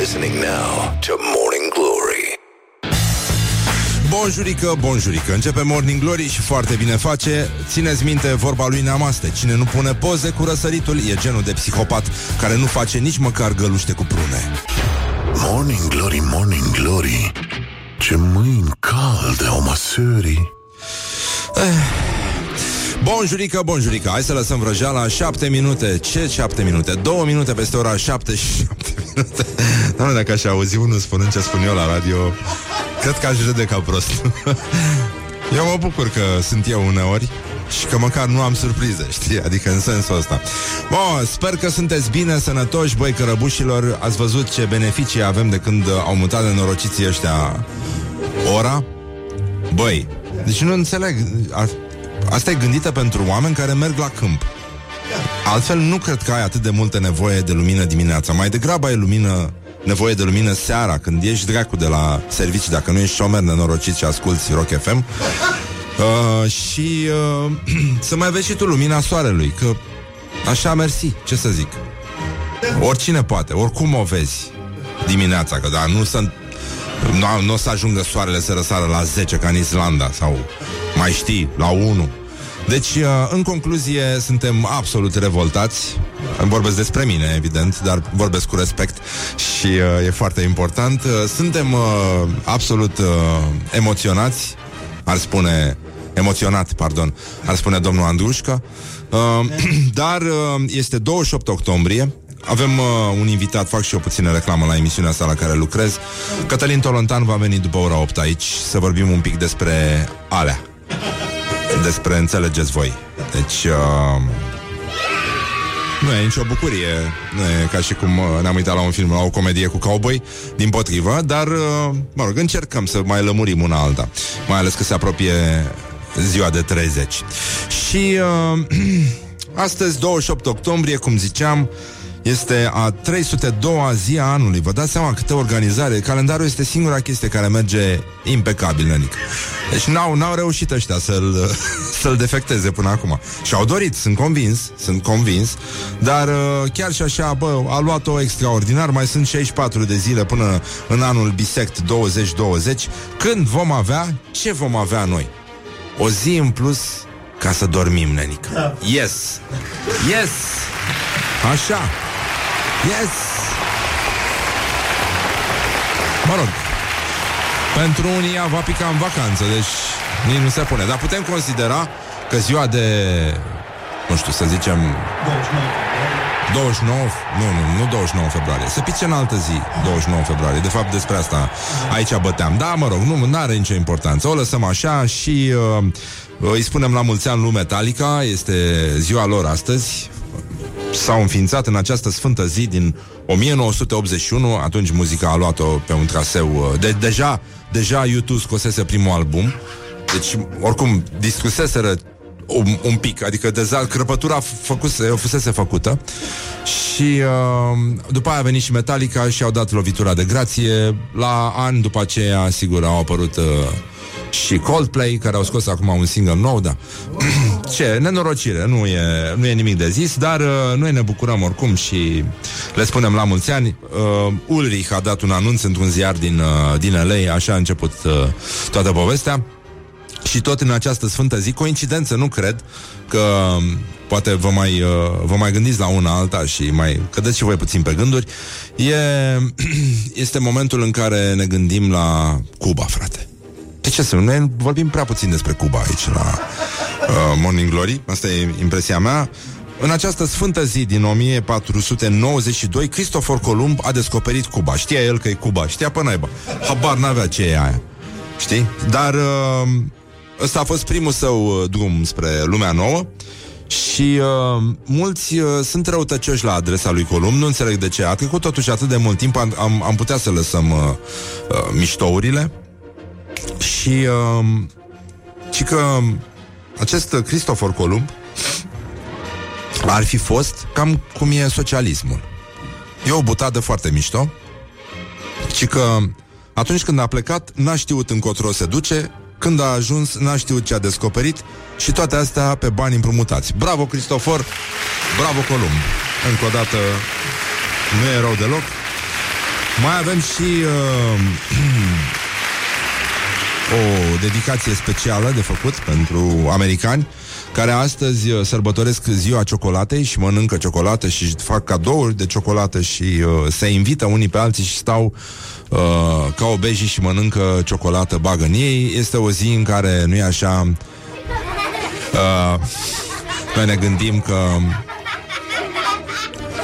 listening now to Morning Glory. Bonjurică, bonjurică. Începe Morning Glory și foarte bine face. Țineți minte vorba lui Neamaste Cine nu pune poze cu răsăritul E genul de psihopat care nu face nici măcar găluște cu prune. Morning Glory, Morning Glory. Ce mâini calde au măsării. Bonjurică, bonjurică. Hai să lăsăm vrăjeala. 7 minute. Ce 7 minute? 2 minute peste ora 7 și 7 minute Doamne, dacă aș auzi unul spunând ce spun eu la radio Cred că aș râde ca prost Eu mă bucur că sunt eu uneori și că măcar nu am surprize, știi? Adică în sensul ăsta. Bun, sper că sunteți bine, sănătoși, băi cărăbușilor. Ați văzut ce beneficii avem de când au mutat de norociții ăștia ora? Băi, deci nu înțeleg. Ar- Asta e gândită pentru oameni care merg la câmp. Altfel nu cred că ai atât de multă nevoie de lumină dimineața. Mai degrabă ai lumină, nevoie de lumină seara, când ești dracu de la servicii, dacă nu ești șomer nenorocit și asculti Rock FM. Uh, și uh, să mai vezi și tu lumina soarelui, că așa mersi, ce să zic. Oricine poate, oricum o vezi dimineața, că da, nu să nu, nu o să ajungă soarele să răsară la 10 ca în Islanda sau mai știi, la 1. Deci, uh, în concluzie, suntem absolut revoltați. Vorbesc despre mine, evident, dar vorbesc cu respect și uh, e foarte important. Uh, Suntem uh, absolut uh, emoționați, ar spune emoționat, pardon, ar spune domnul Andrușca. Uh, dar uh, este 28 octombrie, avem uh, un invitat, fac și eu puțină reclamă la emisiunea asta la care lucrez. Cătălin Tolontan va veni după ora 8 aici să vorbim un pic despre alea. Despre înțelegeți voi. Deci... Uh, nu e nicio bucurie Nu e ca și cum uh, ne-am uitat la un film La o comedie cu cowboy Din potrivă Dar, uh, mă rog, încercăm să mai lămurim una alta Mai ales că se apropie ziua de 30 Și uh, Astăzi, 28 octombrie, cum ziceam este a 302-a zi a anului. Vă dați seama câte organizare. Calendarul este singura chestie care merge impecabil, nenic. Deci n-au, n-au reușit ăștia să-l, să-l defecteze până acum. Și au dorit, sunt convins, sunt convins, dar uh, chiar și așa, bă, a luat-o extraordinar, mai sunt 64 de zile până în anul bisect 2020, când vom avea, ce vom avea noi? O zi în plus ca să dormim, nenic. Yes! Yes! Așa! Yes! Mă rog, pentru unii ea va pica în vacanță, deci nici nu se pune. Dar putem considera că ziua de, nu știu, să zicem... 29, nu, nu, nu 29 februarie. Se pice în altă zi, 29 februarie. De fapt, despre asta aici băteam. Da, mă rog, nu are nicio importanță. O lăsăm așa și uh, îi spunem la mulți ani lui Metallica. Este ziua lor astăzi. S-au înființat în această sfântă zi din 1981. Atunci muzica a luat-o pe un traseu. uh, De, deja, deja YouTube scosese primul album. Deci, oricum, distruseseră un, un pic, adică deja crăpătura făcuse, fusese făcută și uh, după aia a venit și Metallica și au dat lovitura de grație. La ani după aceea, sigur, au apărut uh, și Coldplay, care au scos acum un single nou, da. Ce, nenorocire, nu e, nu e nimic de zis, dar uh, noi ne bucurăm oricum și le spunem la mulți ani. Uh, Ulrich a dat un anunț într-un ziar din, uh, din LA, așa a început uh, toată povestea. Și tot în această sfântă zi, coincidență, nu cred că um, poate vă mai, uh, vă mai gândiți la una alta și mai cădeți și voi puțin pe gânduri, e, este momentul în care ne gândim la Cuba, frate. De ce să nu? Noi vorbim prea puțin despre Cuba aici la uh, Morning Glory, asta e impresia mea. În această sfântă zi din 1492, Cristofor Columb a descoperit Cuba. Știa el că e Cuba, știa pe naiba. Habar n-avea ce e aia. Știi? Dar uh, ăsta a fost primul său uh, drum spre lumea nouă și uh, mulți uh, sunt răutăcioși la adresa lui Columb, nu înțeleg de ce. A trecut totuși atât de mult timp, am, am, am putea să lăsăm uh, uh, miștourile și, uh, și că acest Cristofor Columb ar fi fost cam cum e socialismul. E o butadă foarte mișto, ci că atunci când a plecat, n-a știut încotro se duce, când a ajuns, n-a știut ce a descoperit și toate astea pe bani împrumutați. Bravo, Cristofor! Bravo, Columb! Încă o dată, nu e rău deloc. Mai avem și uh, o dedicație specială de făcut pentru americani care astăzi uh, sărbătoresc ziua ciocolatei și mănâncă ciocolată și fac cadouri de ciocolată și uh, se invită unii pe alții și stau uh, ca obeji și mănâncă ciocolată, bagă în ei. Este o zi în care nu e așa... Uh, noi ne gândim că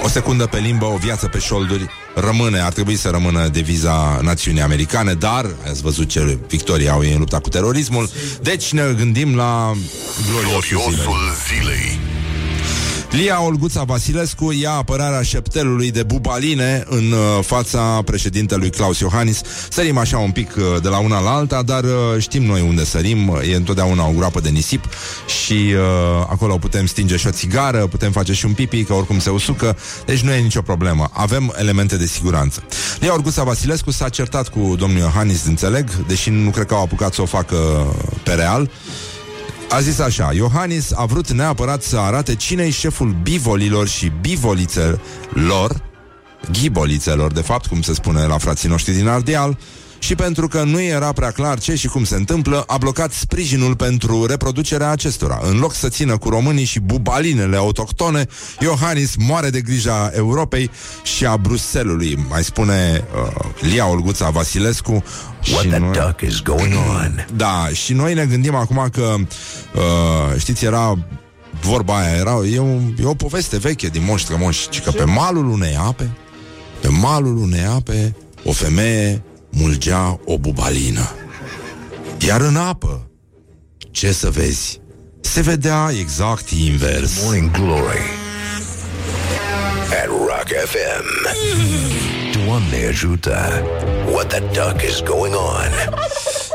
o secundă pe limbă, o viață pe șolduri rămâne, ar trebui să rămână deviza națiunii americane, dar ați văzut ce victorie au ei în lupta cu terorismul, deci ne gândim la gloriosul, gloriosul zilei. Zilei. Lia Olguța Vasilescu ia apărarea șeptelului de bubaline în uh, fața președintelui Claus Iohannis. Sărim așa un pic uh, de la una la alta, dar uh, știm noi unde sărim. E întotdeauna o groapă de nisip și uh, acolo putem stinge și o țigară, putem face și un pipi, că oricum se usucă, deci nu e nicio problemă. Avem elemente de siguranță. Lia Olguța Vasilescu s-a certat cu domnul Iohannis, înțeleg, deși nu cred că au apucat să o facă pe real. A zis așa, Iohannis a vrut neapărat să arate cine-i șeful bivolilor și bivolițelor, ghibolițelor, de fapt, cum se spune la frații noștri din Ardeal, și pentru că nu era prea clar ce și cum se întâmplă, a blocat sprijinul pentru reproducerea acestora. În loc să țină cu românii și bubalinele autohtone, Iohannis moare de grija Europei și a Bruselului, mai spune uh, Lia Olguța Vasilescu. What the noi... duck is going on? Da, și noi ne gândim acum că, uh, știți, era vorba aia, era, e, o, e o poveste veche din moș strămoși, că pe malul unei ape, pe malul unei ape, o femeie mulgea o bubalină. Iar în apă, ce să vezi, se vedea exact invers. Morning Glory at Rock FM. Doamne ajută! What the duck is going on?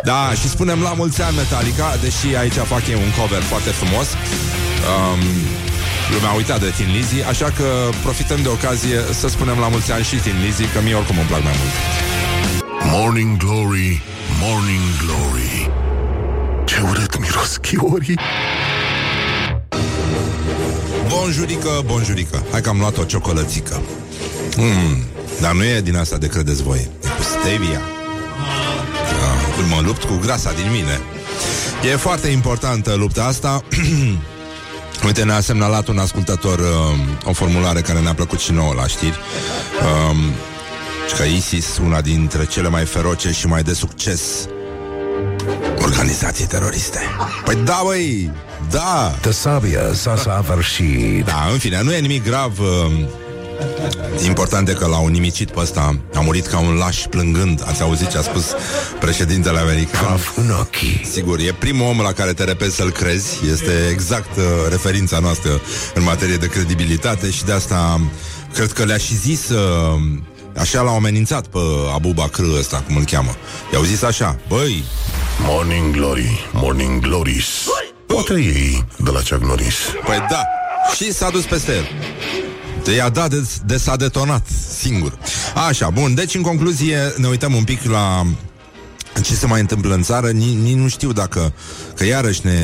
Da, și spunem la mulți ani Metallica, deși aici fac ei un cover foarte frumos. Um, lumea a uitat de Tin Lizzy, așa că profităm de ocazie să spunem la mulți ani și Tin Lizzy, că mie oricum îmi plac mai mult. Morning Glory, Morning Glory. Ce urât miros chiorii. Bonjurică, bonjurică Hai că am luat o ciocolățică. Mm, Dar nu e din asta de credeți voi. E cu stevia. Da, Mă lupt cu grasa din mine. E foarte importantă lupta asta. Uite, ne-a semnalat un ascultător uh, o formulare care ne-a plăcut și nouă la știri. Uh, că ISIS, una dintre cele mai feroce și mai de succes organizații teroriste. Păi da, băi, da! Tăsabia s-a săvârșit. Da, în fine, nu e nimic grav. Uh, important e că l-au nimicit pe ăsta A murit ca un laș plângând Ați auzit ce a spus președintele american în ochii Sigur, e primul om la care te repezi să-l crezi Este exact uh, referința noastră În materie de credibilitate Și de asta cred că le-a și zis uh, Așa l-au amenințat pe Abu Bakr ăsta, cum îl cheamă. I-au zis așa, băi... Morning Glory, Morning Glories. Poate ei de la Chuck Norris. Păi da, și s-a dus peste el. Te i-a dat de, de s-a detonat singur. Așa, bun, deci în concluzie ne uităm un pic la ce se mai întâmplă în țară, nici nu știu dacă Că iarăși ne,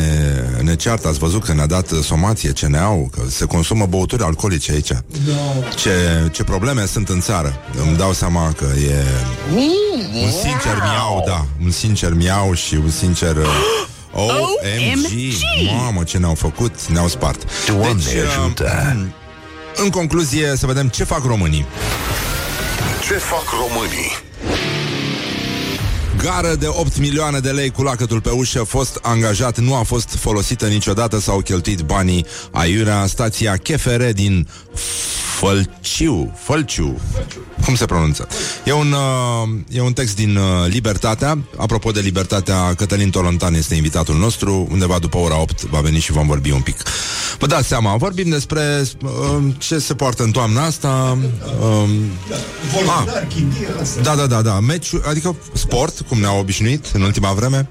ne ceartă. Ați văzut că ne-a dat somație CNA-ul Că se consumă băuturi alcoolice aici. Da. ce, ce probleme sunt în țară. Îmi dau seama că e Un sincer miau, da Un sincer miau și un sincer OMG Mamă, ce ne-au făcut, ne-au spart. Doamne deci, ajută! uh, În concluzie, să vedem ce fac românii. Ce fac românii Gară de 8 milioane de lei cu lacătul pe ușă, fost angajat, nu a fost folosită niciodată, s-au cheltuit banii aiurea. Stația Chefere din Fălciu, Fălciu, cum se pronunță? E un, uh, e un text din uh, Libertatea. Apropo de Libertatea, Cătălin Tolontan este invitatul nostru. Undeva după ora 8 va veni și vom vorbi un pic. Vă dați seama, vorbim despre uh, ce se poartă în toamna asta. Uh, ah, da, da, da, da. Meci, adică sport, cum ne-au obișnuit în ultima vreme.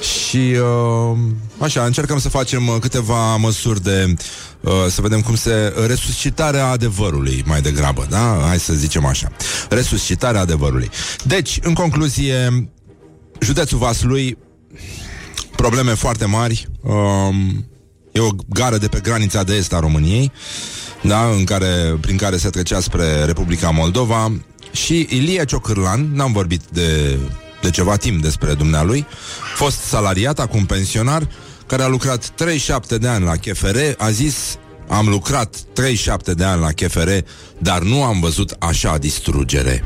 Și uh, așa, încercăm să facem câteva măsuri de Uh, să vedem cum se... Resuscitarea adevărului, mai degrabă, da? Hai să zicem așa. Resuscitarea adevărului. Deci, în concluzie, județul Vaslui, probleme foarte mari, um, e o gară de pe granița de est a României, da? în care, prin care se trecea spre Republica Moldova și Ilie Ciocârlan, n-am vorbit de, de ceva timp despre dumnealui, fost salariat, acum pensionar, care a lucrat 37 de ani la KFR, a zis am lucrat 37 de ani la KFR, dar nu am văzut așa distrugere.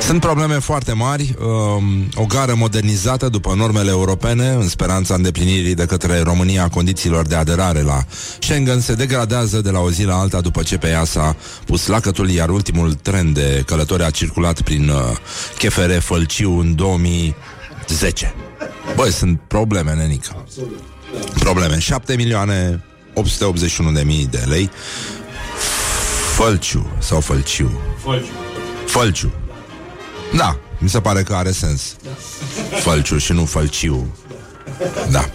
Sunt probleme foarte mari, um, o gară modernizată după normele europene, în speranța îndeplinirii de către România condițiilor de aderare la Schengen, se degradează de la o zi la alta după ce pe ea s-a pus lacătul, iar ultimul tren de călători a circulat prin uh, Chefere Fălciu în 2010. Băi, sunt probleme, nenică. Probleme. 7 milioane 881 de mii de lei. Fălciu sau Fălciu? Fălciu. Fălciu. Da, mi se pare că are sens. Fălciu și nu Fălciu. Da.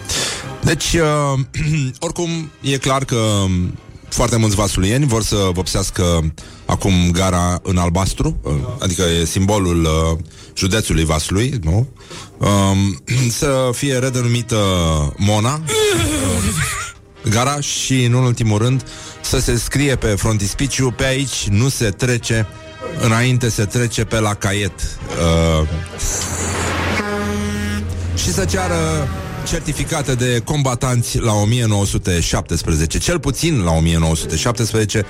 Deci, uh, oricum, e clar că um, foarte mulți vasulieni vor să vopsească acum gara în albastru, uh, adică e simbolul uh, județului Vaslui, nu? Um, să fie redenumită Mona, uh, gara și, în ultimul rând, să se scrie pe frontispiciu, pe aici nu se trece înainte se trece pe la caiet. Uh, și să ceară certificate de combatanți la 1917, cel puțin la 1917,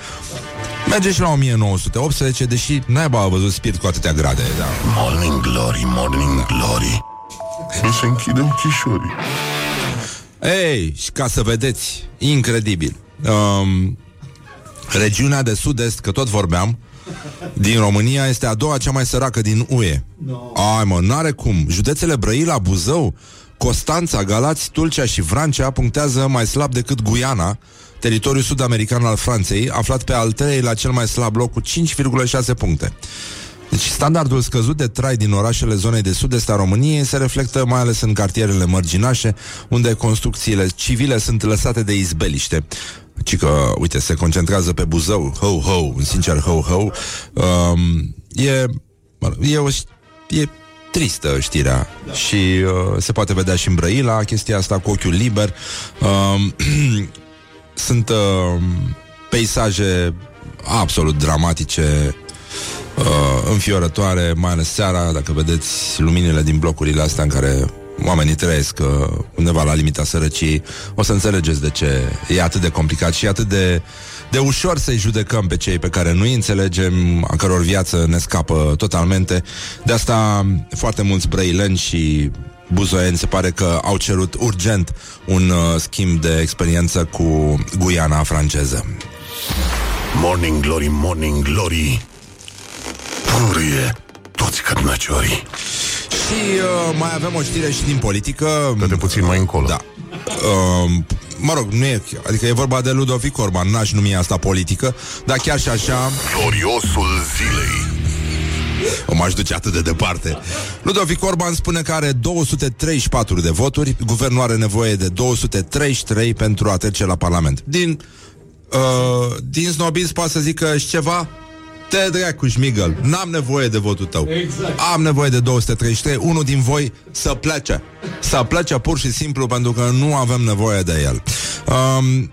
merge și la 1918, deși naiba a văzut spirit cu atâtea grade. Da. Morning Glory, Morning Glory Mi se închide ochișorii Ei, și ca să vedeți, incredibil. Um, regiunea de sud-est, că tot vorbeam, din România este a doua cea mai săracă din UE. No. Ai mă, n-are cum. Județele Brăila, Buzău, Constanța, Galați, Tulcea și Vrancea punctează mai slab decât Guiana, teritoriul sud-american al Franței, aflat pe al treilea cel mai slab loc cu 5,6 puncte. Deci standardul scăzut de trai din orașele zonei de sud-est a României se reflectă mai ales în cartierele mărginașe, unde construcțiile civile sunt lăsate de izbeliște. Ci că, uite, se concentrează pe Buzău, ho-ho, un sincer ho-ho. Um, e, e o, e tristă știrea. Și uh, se poate vedea și în Brăila chestia asta cu ochiul liber. Um, sunt uh, peisaje absolut dramatice uh, înfiorătoare, mai ales seara, dacă vedeți luminile din blocurile astea în care oamenii trăiesc uh, undeva la limita sărăciei, o să înțelegeți de ce e atât de complicat și atât de, de ușor să-i judecăm pe cei pe care nu-i înțelegem, a căror viață ne scapă totalmente. De asta foarte mulți brăileni și buzoieni se pare că au cerut urgent un uh, schimb de experiență cu Guiana franceză. Morning Glory, Morning Glory. Purie toți cărnăciorii Și uh, mai avem o știre și din politică. Dă-te puțin mai încolo. Da. Uh, Mă rog, nu e, adică e vorba de Ludovic Orban N-aș numi asta politică Dar chiar și așa Gloriosul zilei o m-aș duce atât de departe. Ludovic Orban spune că are 234 de voturi, guvernul are nevoie de 233 pentru a trece la Parlament. Din, uh, din snobism poate să zică și ceva, te dracu, Șmigăl, n-am nevoie de votul tău. Exact. Am nevoie de 233, unul din voi să plece. Să plece pur și simplu pentru că nu avem nevoie de el. Um,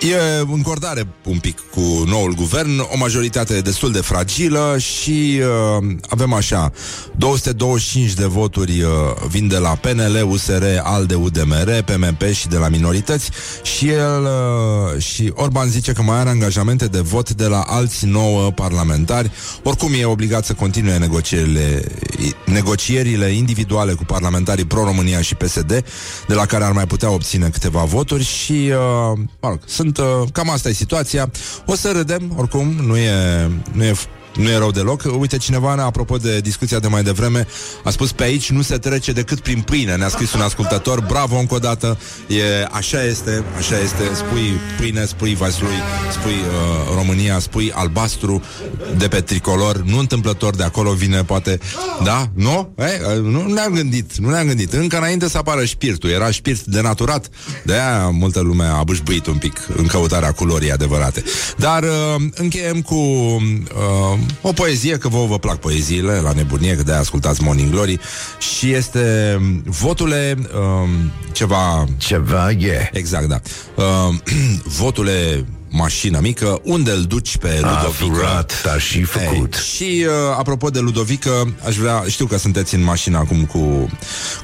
E încordare un pic cu noul guvern, o majoritate destul de fragilă și uh, avem așa 225 de voturi uh, vin de la PNL, USR, ALDE, UDMR, PMP și de la minorități și el uh, și Orban zice că mai are angajamente de vot de la alți nouă parlamentari. Oricum e obligat să continue negocierile negocierile individuale cu parlamentarii pro-România și PSD, de la care ar mai putea obține câteva voturi și uh, mă rog, sunt sunt, uh, cam asta e situația. O să râdem, oricum, nu e, nu e nu e rău deloc. Uite, cineva, apropo de discuția de mai devreme, a spus pe aici nu se trece decât prin pâine. Ne-a scris un ascultător. Bravo încă o dată. E, așa este, așa este. Spui pâine, spui Vaslui, spui uh, România, spui albastru de pe tricolor. Nu întâmplător de acolo vine, poate. Da? Nu? E, nu ne-am gândit. Nu ne-am gândit. Încă înainte să apară șpirtul. Era șpirt denaturat. De-aia multă lume a bâșbuit un pic în căutarea culorii adevărate. Dar uh, încheiem cu uh, o poezie, că vouă vă plac poeziile la nebunie, că de ascultați Morning Glory și este um, votule um, ceva... Ceva e. Yeah. Exact, da. Um, votule mașină mică, unde îl duci pe A Ludovica? furat, dar și făcut. Ei, și uh, apropo de Ludovică, aș vrea, știu că sunteți în mașină acum cu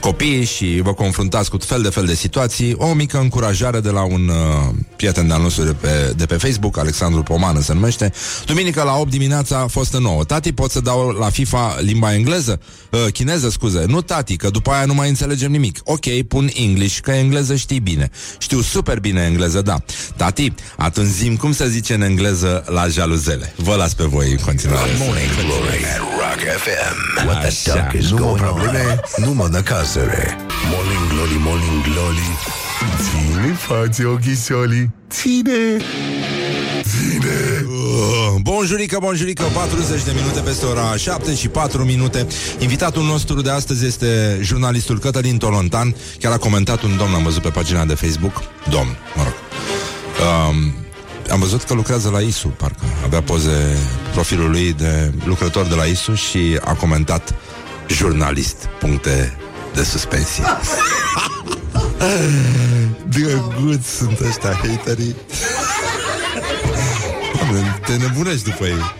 copii și vă confruntați cu fel de fel de situații. O mică încurajare de la un uh, prieten de-al nostru de pe, de pe Facebook, Alexandru Pomană se numește. Duminică la 8 dimineața a fost nouă. Tati, pot să dau la FIFA limba engleză? Uh, chineză, scuze. Nu, tati, că după aia nu mai înțelegem nimic. Ok, pun English, că engleză știi bine. Știu super bine engleză, da. Tati, atunci zim cum se zice în engleză la jaluzele. Vă las pe voi în continuare. Morning Glory. at Rock FM. What the Așa, duck is nu mă going on? probleme, Numai de casere. Morning Glory, Morning Glory. Ține față ochișolii Ține. Ține. Uh, Bonjurică, bonjurică, 40 de minute peste ora 7 și 4 minute. Invitatul nostru de astăzi este jurnalistul Cătălin Tolontan. Chiar a comentat un domn, am văzut pe pagina de Facebook. Domn, mă rog. Um, Am văzut că lucrează la ISU, parcă. Avea poze profilul lui de lucrător de la ISU Și a comentat jurnalist, puncte de suspensie. Drăguț sunt ăștia haterii. Doamne, Te nebunești după ei.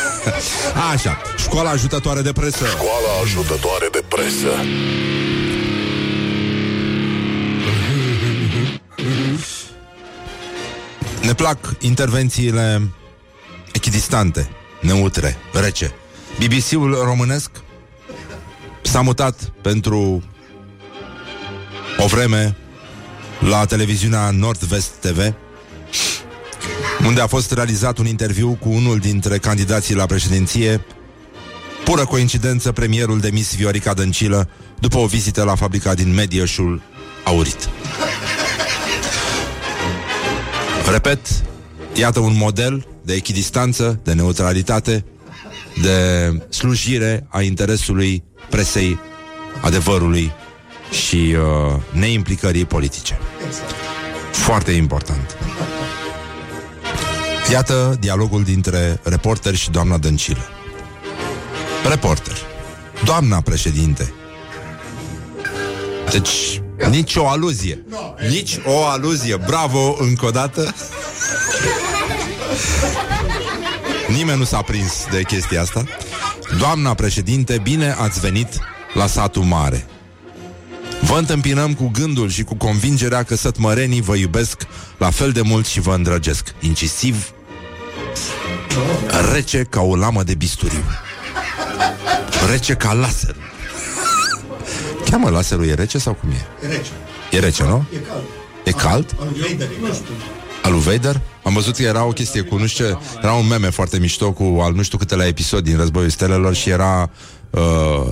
Așa, școala ajutătoare de presă. Școala ajutătoare de presă Ne plac intervențiile echidistante, neutre, rece BBC-ul românesc s-a mutat pentru o vreme la televiziunea Nord-Vest TV unde a fost realizat un interviu cu unul dintre candidații la președinție Pură coincidență, premierul demis Viorica Dăncilă după o vizită la fabrica din Medieșul Aurit. Repet, iată un model de echidistanță, de neutralitate, de slujire a interesului presei, adevărului și uh, neimplicării politice. Foarte important. Iată dialogul dintre reporter și doamna Dăncilă. Reporter. Doamna președinte. Deci, nici o aluzie. Nici o aluzie. Bravo, încă o dată. Nimeni nu s-a prins de chestia asta. Doamna președinte, bine ați venit la satul mare. Vă întâmpinăm cu gândul și cu convingerea că sătmărenii vă iubesc la fel de mult și vă îndrăgesc. Incisiv, rece ca o lamă de bisturiu. Rece ca laser. Cheamă laserul, e rece sau cum e? E rece. E rece, nu? E cald. E cald? Al lui Vader, nu știu. Al lui Vader? Am văzut că era o chestie cu nu știu ce, Era un meme foarte mișto cu al nu știu câtele episod din Războiul Stelelor Și era uh,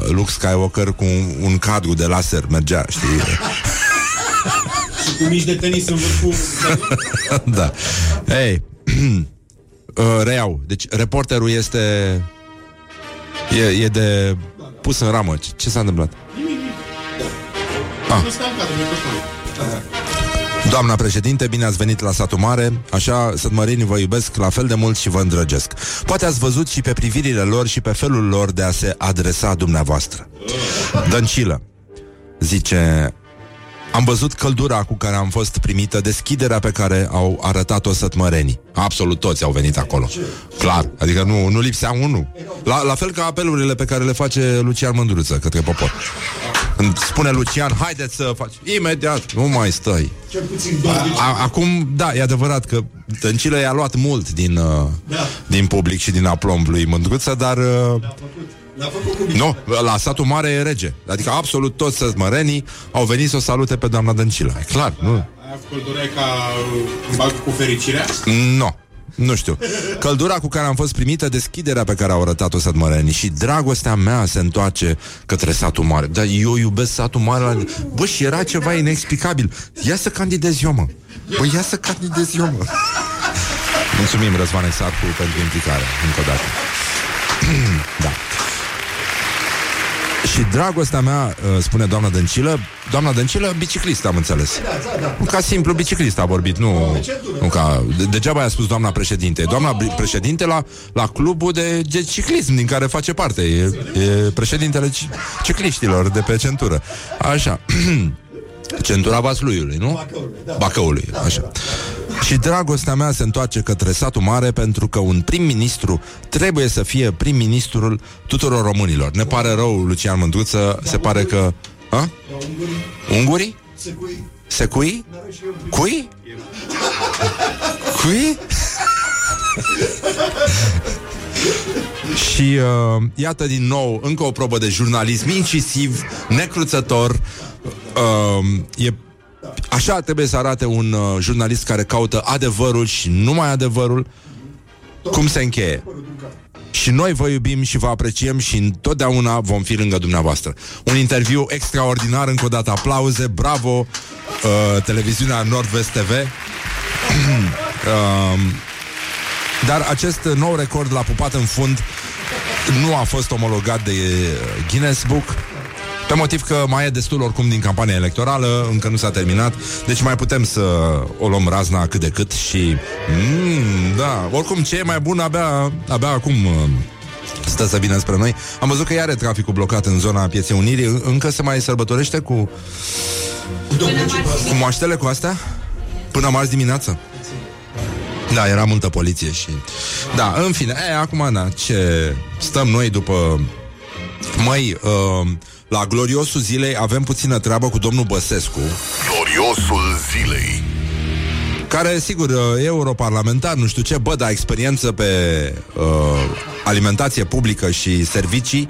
Luke Skywalker cu un, un cadru de laser Mergea, știi? Și cu mici de tenis în vârful... da. Ei, uh, reiau. Deci reporterul este e, e de pus în ramă. Ce, ce s-a întâmplat? Nu stai în cadru, microfonul. Doamna președinte, bine ați venit la satul mare. Așa, sătmărenii vă iubesc la fel de mult și vă îndrăgesc. Poate ați văzut și pe privirile lor și pe felul lor de a se adresa dumneavoastră. Dăncilă Zice Am văzut căldura cu care am fost primită Deschiderea pe care au arătat-o sătmărenii. Absolut toți au venit acolo. Clar, adică nu, nu lipsea unul. La, la fel ca apelurile pe care le face Lucian Mândruță către popor. Când spune Lucian, haideți să faci Imediat, nu mai stai Cel puțin două deci, a, acum, da, e adevărat că Dăncilă i-a luat mult din, uh, Da. din public și din aplomb lui Mândruță, dar uh, L-a făcut. L-a făcut cu bine. nu, la satul mare e rege. Adică absolut toți săzmărenii au venit să o salute pe doamna Dăncilă. E clar, nu? Aia căldura e ca uh, în bag cu fericirea. Nu. Nu știu. Căldura cu care am fost primită, deschiderea pe care au arătat-o sătmărenii și dragostea mea se întoarce către satul mare. Dar eu iubesc satul mare. La... Bă, și era ceva inexplicabil. Ia să candidez eu, mă. Bă, ia să candidez eu, mă. Mulțumim, Răzvan Exarcu, pentru implicare, încă o dată. da. Și dragostea mea, uh, spune doamna Dăncilă, doamna Dăncilă, biciclist, am înțeles. Ca simplu biciclist a vorbit, nu, nu ca... De, degeaba i-a spus doamna președinte. Doamna bri- președinte la, la clubul de, de ciclism din care face parte. E, e președintele ci- cicliștilor de pe centură. Așa. Centura Vasluiului, nu? Bacăului, da. Bacăului, așa. Și dragostea mea se întoarce către satul mare pentru că un prim-ministru trebuie să fie prim-ministrul tuturor românilor. Ne pare rău, Lucian Mândruță, se pare că... A? Ungurii? Secui? Cui? Cui? Și uh, iată din nou încă o probă de jurnalism incisiv, necruțător. Uh, e Așa trebuie să arate un uh, jurnalist care caută adevărul și numai adevărul. Cum se încheie? Și noi vă iubim și vă apreciem și întotdeauna vom fi lângă dumneavoastră. Un interviu extraordinar, încă o dată aplauze, bravo, uh, televiziunea Nordvest TV. uh, dar acest nou record l-a pupat în fund nu a fost omologat de Guinness Book pe motiv că mai e destul oricum din campania electorală, încă nu s-a terminat, deci mai putem să o luăm razna cât de cât și... Mm, da, oricum ce e mai bun abia, abia acum uh, stă să vină spre noi. Am văzut că iar e traficul blocat în zona Pieței Unirii, încă se mai sărbătorește cu... Cu moaștele cu astea? Până marți dimineață? Da, era multă poliție și... Da, în fine, e, acum, da, ce... Stăm noi după... Măi, uh, la gloriosul zilei avem puțină treabă cu domnul Băsescu. Gloriosul zilei. Care, sigur, e europarlamentar, nu știu ce, bă, dar experiență pe uh, alimentație publică și servicii.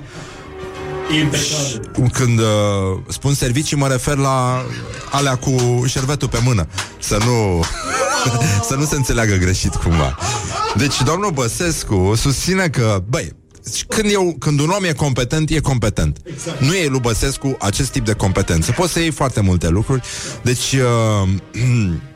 Impecabil. Când uh, spun servicii, mă refer la alea cu șervetul pe mână. Să nu... să nu se înțeleagă greșit cumva. Deci, domnul Băsescu susține că, băi, când, eu, când un om e competent, e competent. Exact. Nu e Lubăsescu acest tip de competență. Poți să iei foarte multe lucruri. Deci, uh,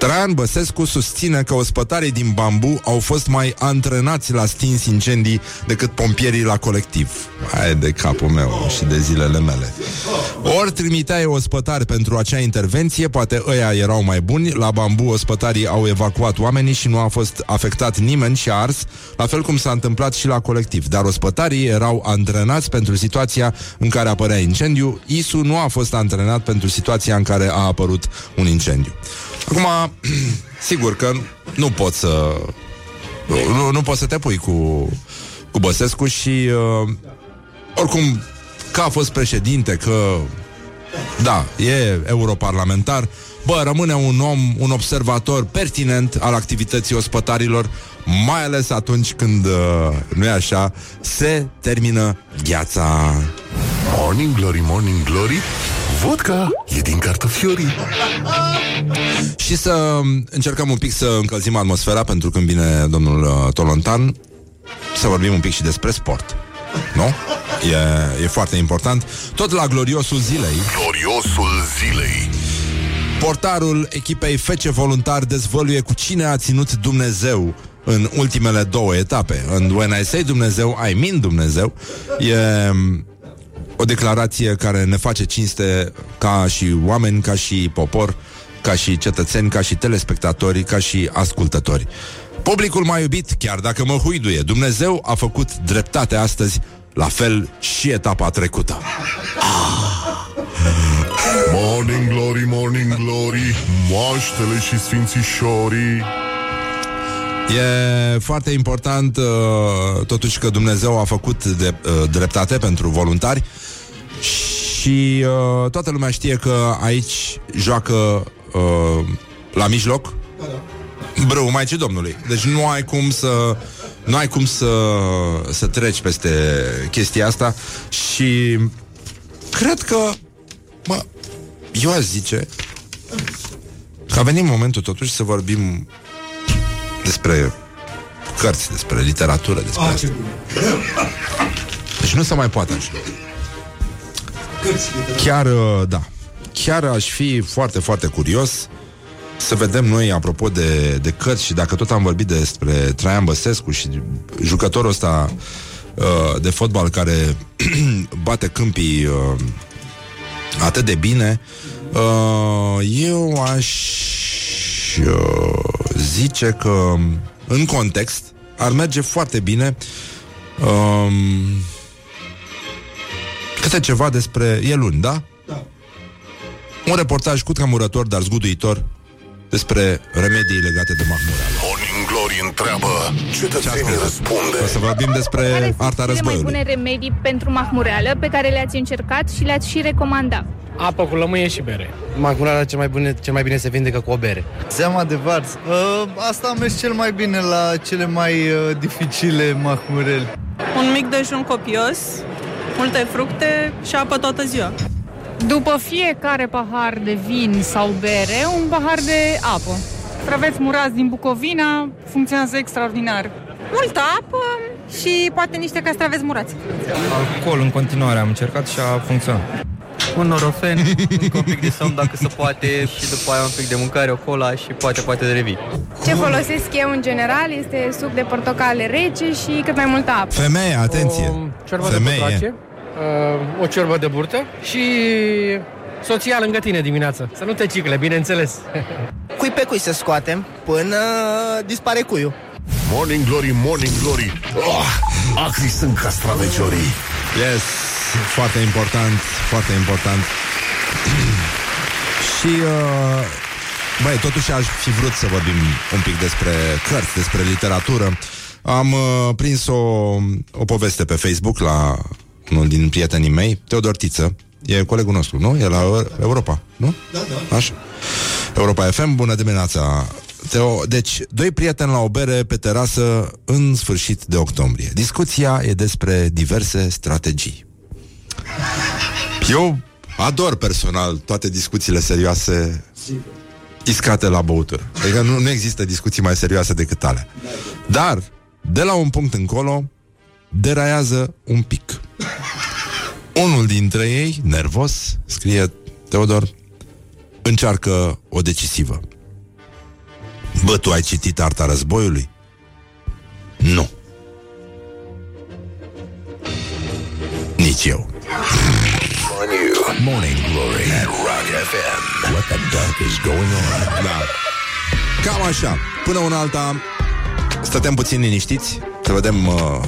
Traian Băsescu susține că ospătarii din bambu au fost mai antrenați la stins incendii decât pompierii la colectiv. Hai de capul meu și de zilele mele. Ori trimiteai ospătari pentru acea intervenție, poate ăia erau mai buni, la bambu ospătarii au evacuat oamenii și nu a fost afectat nimeni și ars, la fel cum s-a întâmplat și la colectiv. Dar ospătarii erau antrenați pentru situația în care apărea incendiu, ISU nu a fost antrenat pentru situația în care a apărut un incendiu. Acum, sigur că nu pot să... Nu, nu poți să te pui cu, cu Băsescu și uh, oricum că a fost președinte, că da, e europarlamentar, bă, rămâne un om, un observator pertinent al activității ospătarilor, mai ales atunci când, uh, nu e așa, se termină gheața. Morning Glory, Morning Glory Vodka e din cartofiorii Și să încercăm un pic să încălzim atmosfera pentru când vine domnul uh, Tolontan să vorbim un pic și despre sport. Nu? E, e foarte important. Tot la gloriosul zilei. Gloriosul zilei Portarul echipei Fece Voluntar dezvăluie cu cine a ținut Dumnezeu în ultimele două etape. În When I Say Dumnezeu, I mean Dumnezeu. E um, o declarație care ne face cinste ca și oameni, ca și popor, ca și cetățeni, ca și telespectatori, ca și ascultători. Publicul m-a iubit, chiar dacă mă huiduie. Dumnezeu a făcut dreptate astăzi, la fel și etapa trecută. Morning Glory, Morning Glory Moaștele și sfințișorii E foarte important uh, totuși că Dumnezeu a făcut de, uh, dreptate pentru voluntari și uh, toată lumea știe că aici joacă uh, la mijloc brâu Maicii Domnului. Deci nu ai cum să nu ai cum să, să treci peste chestia asta și cred că mă, eu aș zice că a venit momentul totuși să vorbim despre cărți, despre literatură, despre Ah, asta. ce bun. Deci nu se mai poate așa. Cărți literare. Chiar, uh, da. Chiar aș fi foarte, foarte curios să vedem noi, apropo de, de cărți și dacă tot am vorbit despre Traian Băsescu și jucătorul ăsta uh, de fotbal care bate câmpii uh, atât de bine, uh, eu aș uh, zice că în context ar merge foarte bine um, câte ceva despre... E luni, da? Da. Un reportaj cu tremurător, dar zguduitor despre remedii legate de mahmureală. Morning Glory întreabă, cetățenii răspunde. O să vorbim despre Care sunt arta cele mai războiului. bune remedii pentru mahmureală pe care le-ați încercat și le-ați și recomandat? Apă cu lămâie și bere. Macurala cel mai, bune, cel mai bine se vindecă cu o bere. Seama de vars. Uh, asta a mers cel mai bine la cele mai uh, dificile mahmureli. Un mic dejun copios, multe fructe și apă toată ziua. După fiecare pahar de vin sau bere, un pahar de apă. Traveți murați din Bucovina funcționează extraordinar. Multă apă și poate niște castraveți murați. Alcool în continuare am încercat și a funcționat. Un norofen, încă un pic de somn dacă se poate și după aia un pic de mâncare, o cola și poate, poate de revii. Ce folosesc eu în general este suc de portocale rece și cât mai multă apă. Femeie, atenție! O ciorbă de Femeie. putrace, uh, o ciorbă de burtă și soția lângă tine dimineața. Să nu te cicle, bineînțeles. Cui pe cui să scoatem până dispare cuiul. Morning Glory, Morning Glory. Oh, acri sunt castraveciorii. Yes, foarte important, foarte important. și, uh, băi, totuși aș fi vrut să vorbim un pic despre cărți, despre literatură. Am uh, prins o, o poveste pe Facebook la unul din prietenii mei, Teodor Tiță, e colegul nostru, nu? E la Europa, nu? Da, da. Așa. Europa FM, bună dimineața, Teo. Deci, doi prieteni la o bere pe terasă în sfârșit de octombrie. Discuția e despre diverse strategii. Eu ador personal toate discuțiile serioase iscate la băutură. Adică nu, nu există discuții mai serioase decât alea. Dar, de la un punct încolo, deraiază un pic. Unul dintre ei, nervos, scrie Teodor, încearcă o decisivă. Bă, tu ai citit Arta Războiului? Nu. Nici eu. On you. Morning Glory at Rock FM. What the duck is going on? Da. Cam așa. Până una alta, stătem puțin liniștiți, să vedem uh,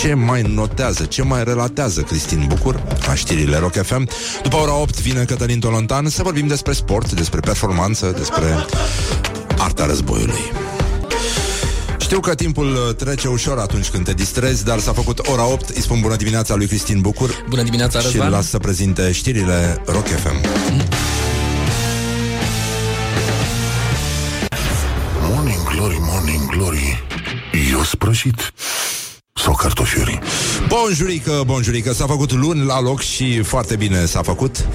ce mai notează, ce mai relatează Cristin Bucur la știrile Rock FM. După ora 8 vine Cătălin Tolontan să vorbim despre sport, despre performanță, despre arta războiului. Știu că timpul uh, trece ușor atunci când te distrezi, dar s-a făcut ora 8. Îi spun bună dimineața lui Cristin Bucur Bună dimineața, și îl Răzvan. las să prezinte știrile Rock FM. Morning Glory, Morning Glory. Eu sprășit. Sau cartofiuri. Bonjurică, bonjurică, s-a făcut luni la loc și foarte bine s-a făcut.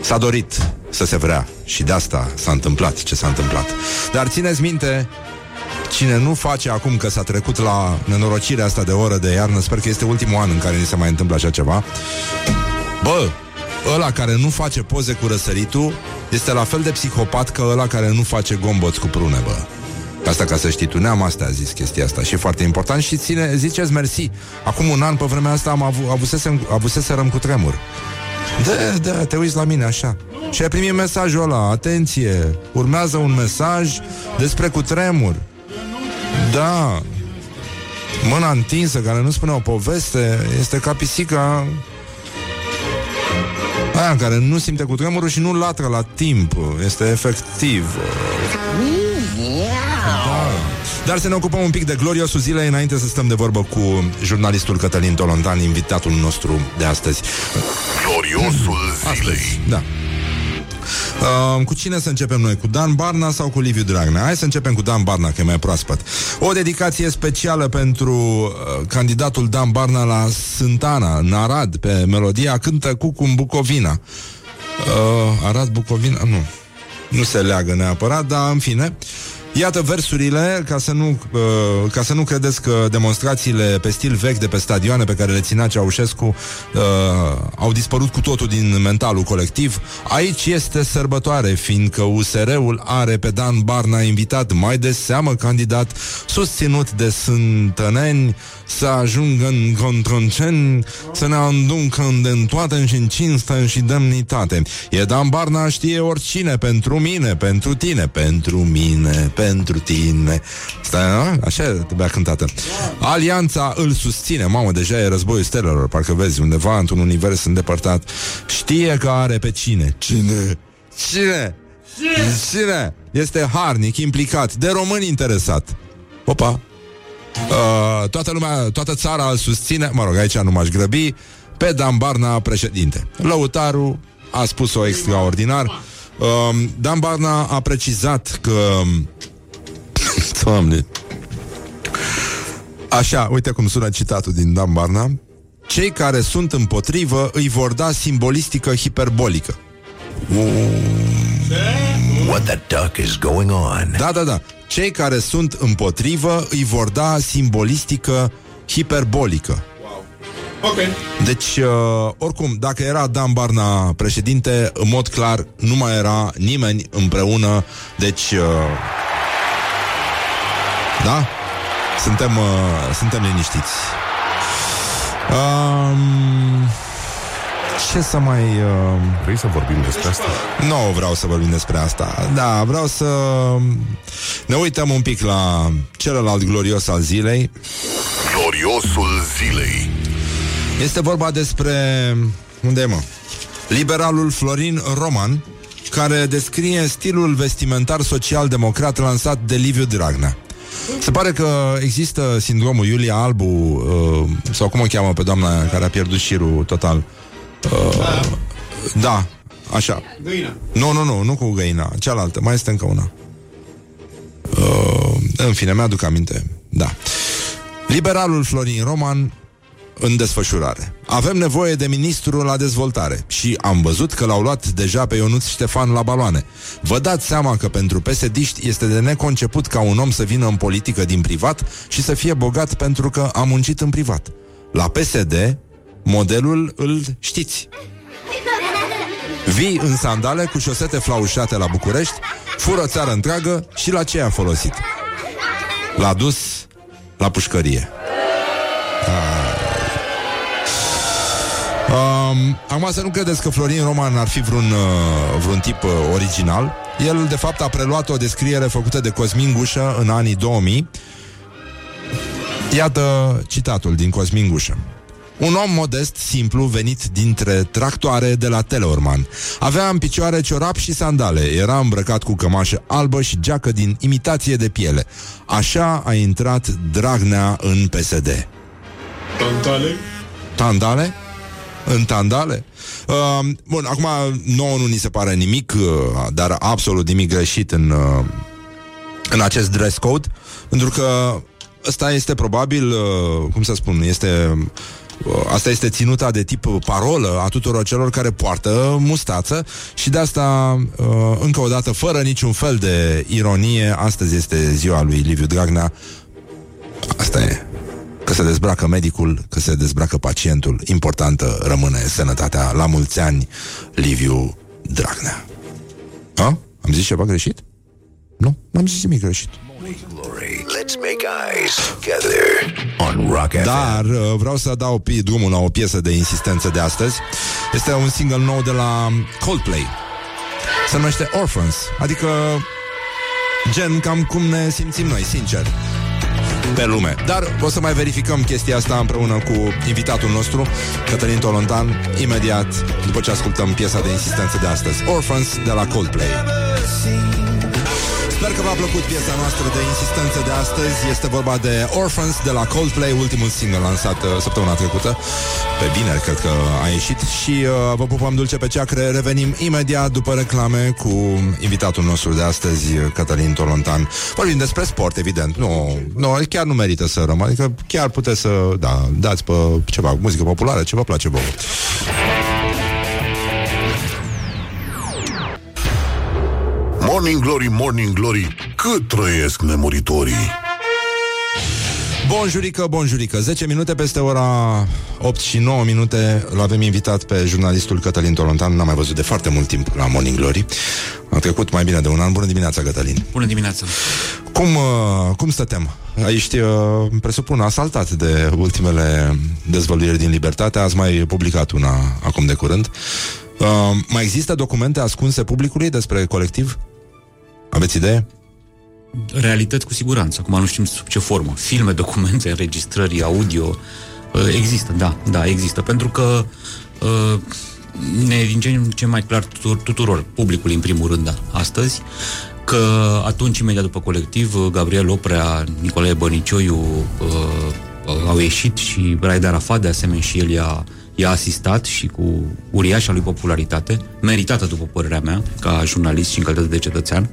S-a dorit să se vrea și de asta s-a întâmplat ce s-a întâmplat. Dar țineți minte, cine nu face acum că s-a trecut la nenorocirea asta de oră de iarnă, sper că este ultimul an în care ni se mai întâmplă așa ceva, bă, ăla care nu face poze cu răsăritul este la fel de psihopat ca ăla care nu face gomboți cu prune, bă. Asta ca să știi tu, neam asta a zis chestia asta și e foarte important și ține, ziceți mersi. Acum un an pe vremea asta am avut, avusesem, avuseserăm cu tremur. Da, da, te uiți la mine așa. Și ai primit mesajul ăla, atenție, urmează un mesaj despre cutremur. Da, mâna întinsă care nu spune o poveste este ca pisica aia care nu simte cu tremurul și nu latră la timp. Este efectiv. Da. Dar să ne ocupăm un pic de gloriosul zilei înainte să stăm de vorbă cu jurnalistul Cătălin Tolontan, invitatul nostru de astăzi. Gloriosul zilei. Da. Uh, cu cine să începem noi? Cu Dan Barna sau cu Liviu Dragnea? Hai să începem cu Dan Barna, că e mai proaspăt. O dedicație specială pentru uh, candidatul Dan Barna la Sântana, în Arad, pe melodia Cântă cu în Bucovina. Uh, Arad, Bucovina? Nu. Nu se leagă neapărat, dar în fine. Iată versurile, ca să, nu, uh, ca să nu credeți că demonstrațiile pe stil vechi de pe stadioane pe care le ținea Ceaușescu uh, au dispărut cu totul din mentalul colectiv. Aici este sărbătoare, fiindcă USR-ul are pe Dan Barna invitat mai de seamă candidat susținut de sântăneni să ajungă în contronceni, să ne anduncă în toate și în cinste și demnitate. E Dan Barna știe oricine pentru mine, pentru tine, pentru mine, pentru tine. Stai, nu? Așa trebuia cântată. Alianța îl susține. Mamă, deja e războiul stelelor, parcă vezi, undeva într-un univers îndepărtat. Știe că are pe cine. Cine? Cine? Cine este harnic, implicat, de român interesat? Opa! Uh, toată lumea, toată țara îl susține, mă rog, aici nu m-aș grăbi, pe Dan Barna președinte. Lăutaru a spus-o extraordinar. Uh, Dan Barna a precizat că... Doamne, Așa, uite cum sună citatul din Dan Barna. Cei care sunt împotrivă îi vor da simbolistică hiperbolică. What the duck is going on? Da, da, da. Cei care sunt împotrivă îi vor da simbolistică hiperbolică. Ok. Deci, uh, oricum, dacă era Dan Barna președinte, în mod clar, nu mai era nimeni împreună. Deci, uh, da? Suntem, uh, suntem liniștiți. Um, ce să mai... Uh... Vrei să vorbim despre asta? Nu vreau să vorbim despre asta. Da, vreau să ne uităm un pic la celălalt glorios al zilei. Gloriosul zilei. Este vorba despre... Unde e, mă? Liberalul Florin Roman, care descrie stilul vestimentar social-democrat lansat de Liviu Dragnea. Se pare că există sindromul Iulia Albu, uh, sau cum o cheamă pe doamna care a pierdut șirul total. Uh, da, așa. Găina. Nu, nu, nu, nu cu găina, cealaltă, mai este încă una. Uh, în fine, mi-aduc aminte. Da. Liberalul Florin Roman în desfășurare. Avem nevoie de ministru la dezvoltare și am văzut că l-au luat deja pe Ionuț Ștefan la baloane. Vă dați seama că pentru psd este de neconceput ca un om să vină în politică din privat și să fie bogat pentru că a muncit în privat. La PSD, modelul îl știți. Vii în sandale cu șosete flaușate la București, fură țară întreagă și la ce a folosit? L-a dus la pușcărie. Um, acum să nu credeți că Florin Roman ar fi vreun, uh, vreun tip uh, original. El, de fapt, a preluat o descriere făcută de Cosmin Gușă în anii 2000. Iată citatul din Cosmin Gușă. Un om modest, simplu, venit dintre tractoare de la Teleorman. Avea în picioare ciorap și sandale, era îmbrăcat cu cămașă albă și geacă din imitație de piele. Așa a intrat Dragnea în PSD. Tantale. Tandale? În tandale? Uh, bun, acum nouă nu ni se pare nimic, uh, dar absolut nimic greșit în, uh, în acest dress code, pentru că ăsta este probabil, uh, cum să spun, este uh, Asta este ținuta de tip parolă a tuturor celor care poartă mustață și de asta, uh, încă o dată, fără niciun fel de ironie, astăzi este ziua lui Liviu Dragnea. Asta e. Că se dezbracă medicul, că se dezbracă pacientul. Importantă rămâne sănătatea. La mulți ani, Liviu Dragnea. A? Am zis ceva greșit? Nu, n-am zis nimic greșit. Glory. Let's make eyes together on Rock FM. Dar uh, vreau să dau pi- drumul la o piesă de insistență de astăzi. Este un single nou de la Coldplay. Se numește Orphans, adică gen cam cum ne simțim noi, sincer pe lume. Dar o să mai verificăm chestia asta împreună cu invitatul nostru, Cătălin Tolontan, imediat după ce ascultăm piesa de insistență de astăzi, Orphans de la Coldplay. Sper că v-a plăcut piesa noastră de insistență de astăzi. Este vorba de Orphans de la Coldplay, ultimul single lansat uh, săptămâna trecută. Pe vineri, cred că a ieșit. Și uh, vă pupăm dulce pe ceacre. Revenim imediat după reclame cu invitatul nostru de astăzi, Cătălin Tolontan. Vorbim despre sport, evident. Nu, nu, chiar nu merită să rămân. Adică chiar puteți să, da, dați pe ceva, muzică populară, ce vă place vouă. Morning Glory, Morning Glory, cât trăiesc nemuritorii. Bunjurică, bunjurică 10 minute peste ora 8 și 9 minute L avem invitat pe jurnalistul Cătălin Tolontan. N-am mai văzut de foarte mult timp la Morning Glory. A trecut mai bine de un an. Bună dimineața, Cătălin. Bună dimineața. Cum, uh, cum stătem? Ești, uh, presupun, asaltat de ultimele dezvăluiri din Libertate. Ați mai publicat una acum de curând. Uh, Mai există documente ascunse publicului despre colectiv? Aveți idee? Realități cu siguranță. Acum nu știm sub ce formă. Filme, documente, înregistrări, audio. uh, Există, da, da, există. Pentru că uh, ne din ce în ce mai clar tuturor, tuturor publicului în primul rând da, astăzi, că atunci, imediat după colectiv, Gabriel Oprea, Nicolae Bănicioiu uh, au ieșit și Raed Arafat, de asemenea, și el i-a, i-a asistat și cu uriașa lui popularitate, meritată după părerea mea, ca jurnalist și în calitate de cetățean,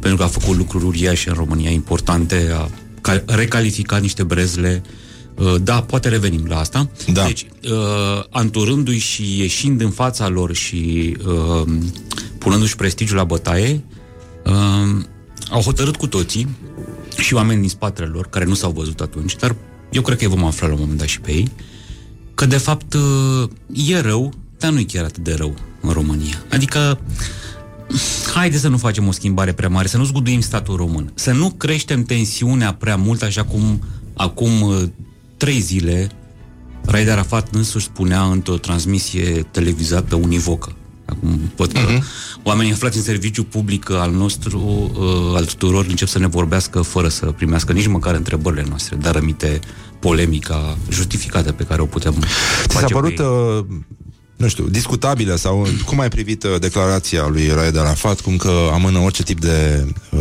pentru că a făcut lucruri uriașe în România, importante, a ca- recalificat niște brezle Uh, Da, poate revenim la asta. Da. Deci, uh, anturându-i și ieșind în fața lor și uh, punându-și prestigiul la bătaie, uh, au hotărât cu toții și oameni din spatele lor, care nu s-au văzut atunci, dar eu cred că îi vom afla la un moment dat și pe ei, că de fapt uh, e rău, dar nu e chiar atât de rău în România. Adică haide să nu facem o schimbare prea mare, să nu zguduim statul român, să nu creștem tensiunea prea mult, așa cum acum uh, trei zile Raed Arafat însuși spunea într-o transmisie televizată univocă. Acum văd că uh-huh. oamenii aflați în serviciu public al nostru, uh, al tuturor, încep să ne vorbească fără să primească nici măcar întrebările noastre, dar rămite polemica justificată pe care o putem Ți s-a face cu părut, ei. uh, nu știu, discutabilă sau cum ai privit uh, declarația lui Raed Arafat, cum că amână orice tip de uh,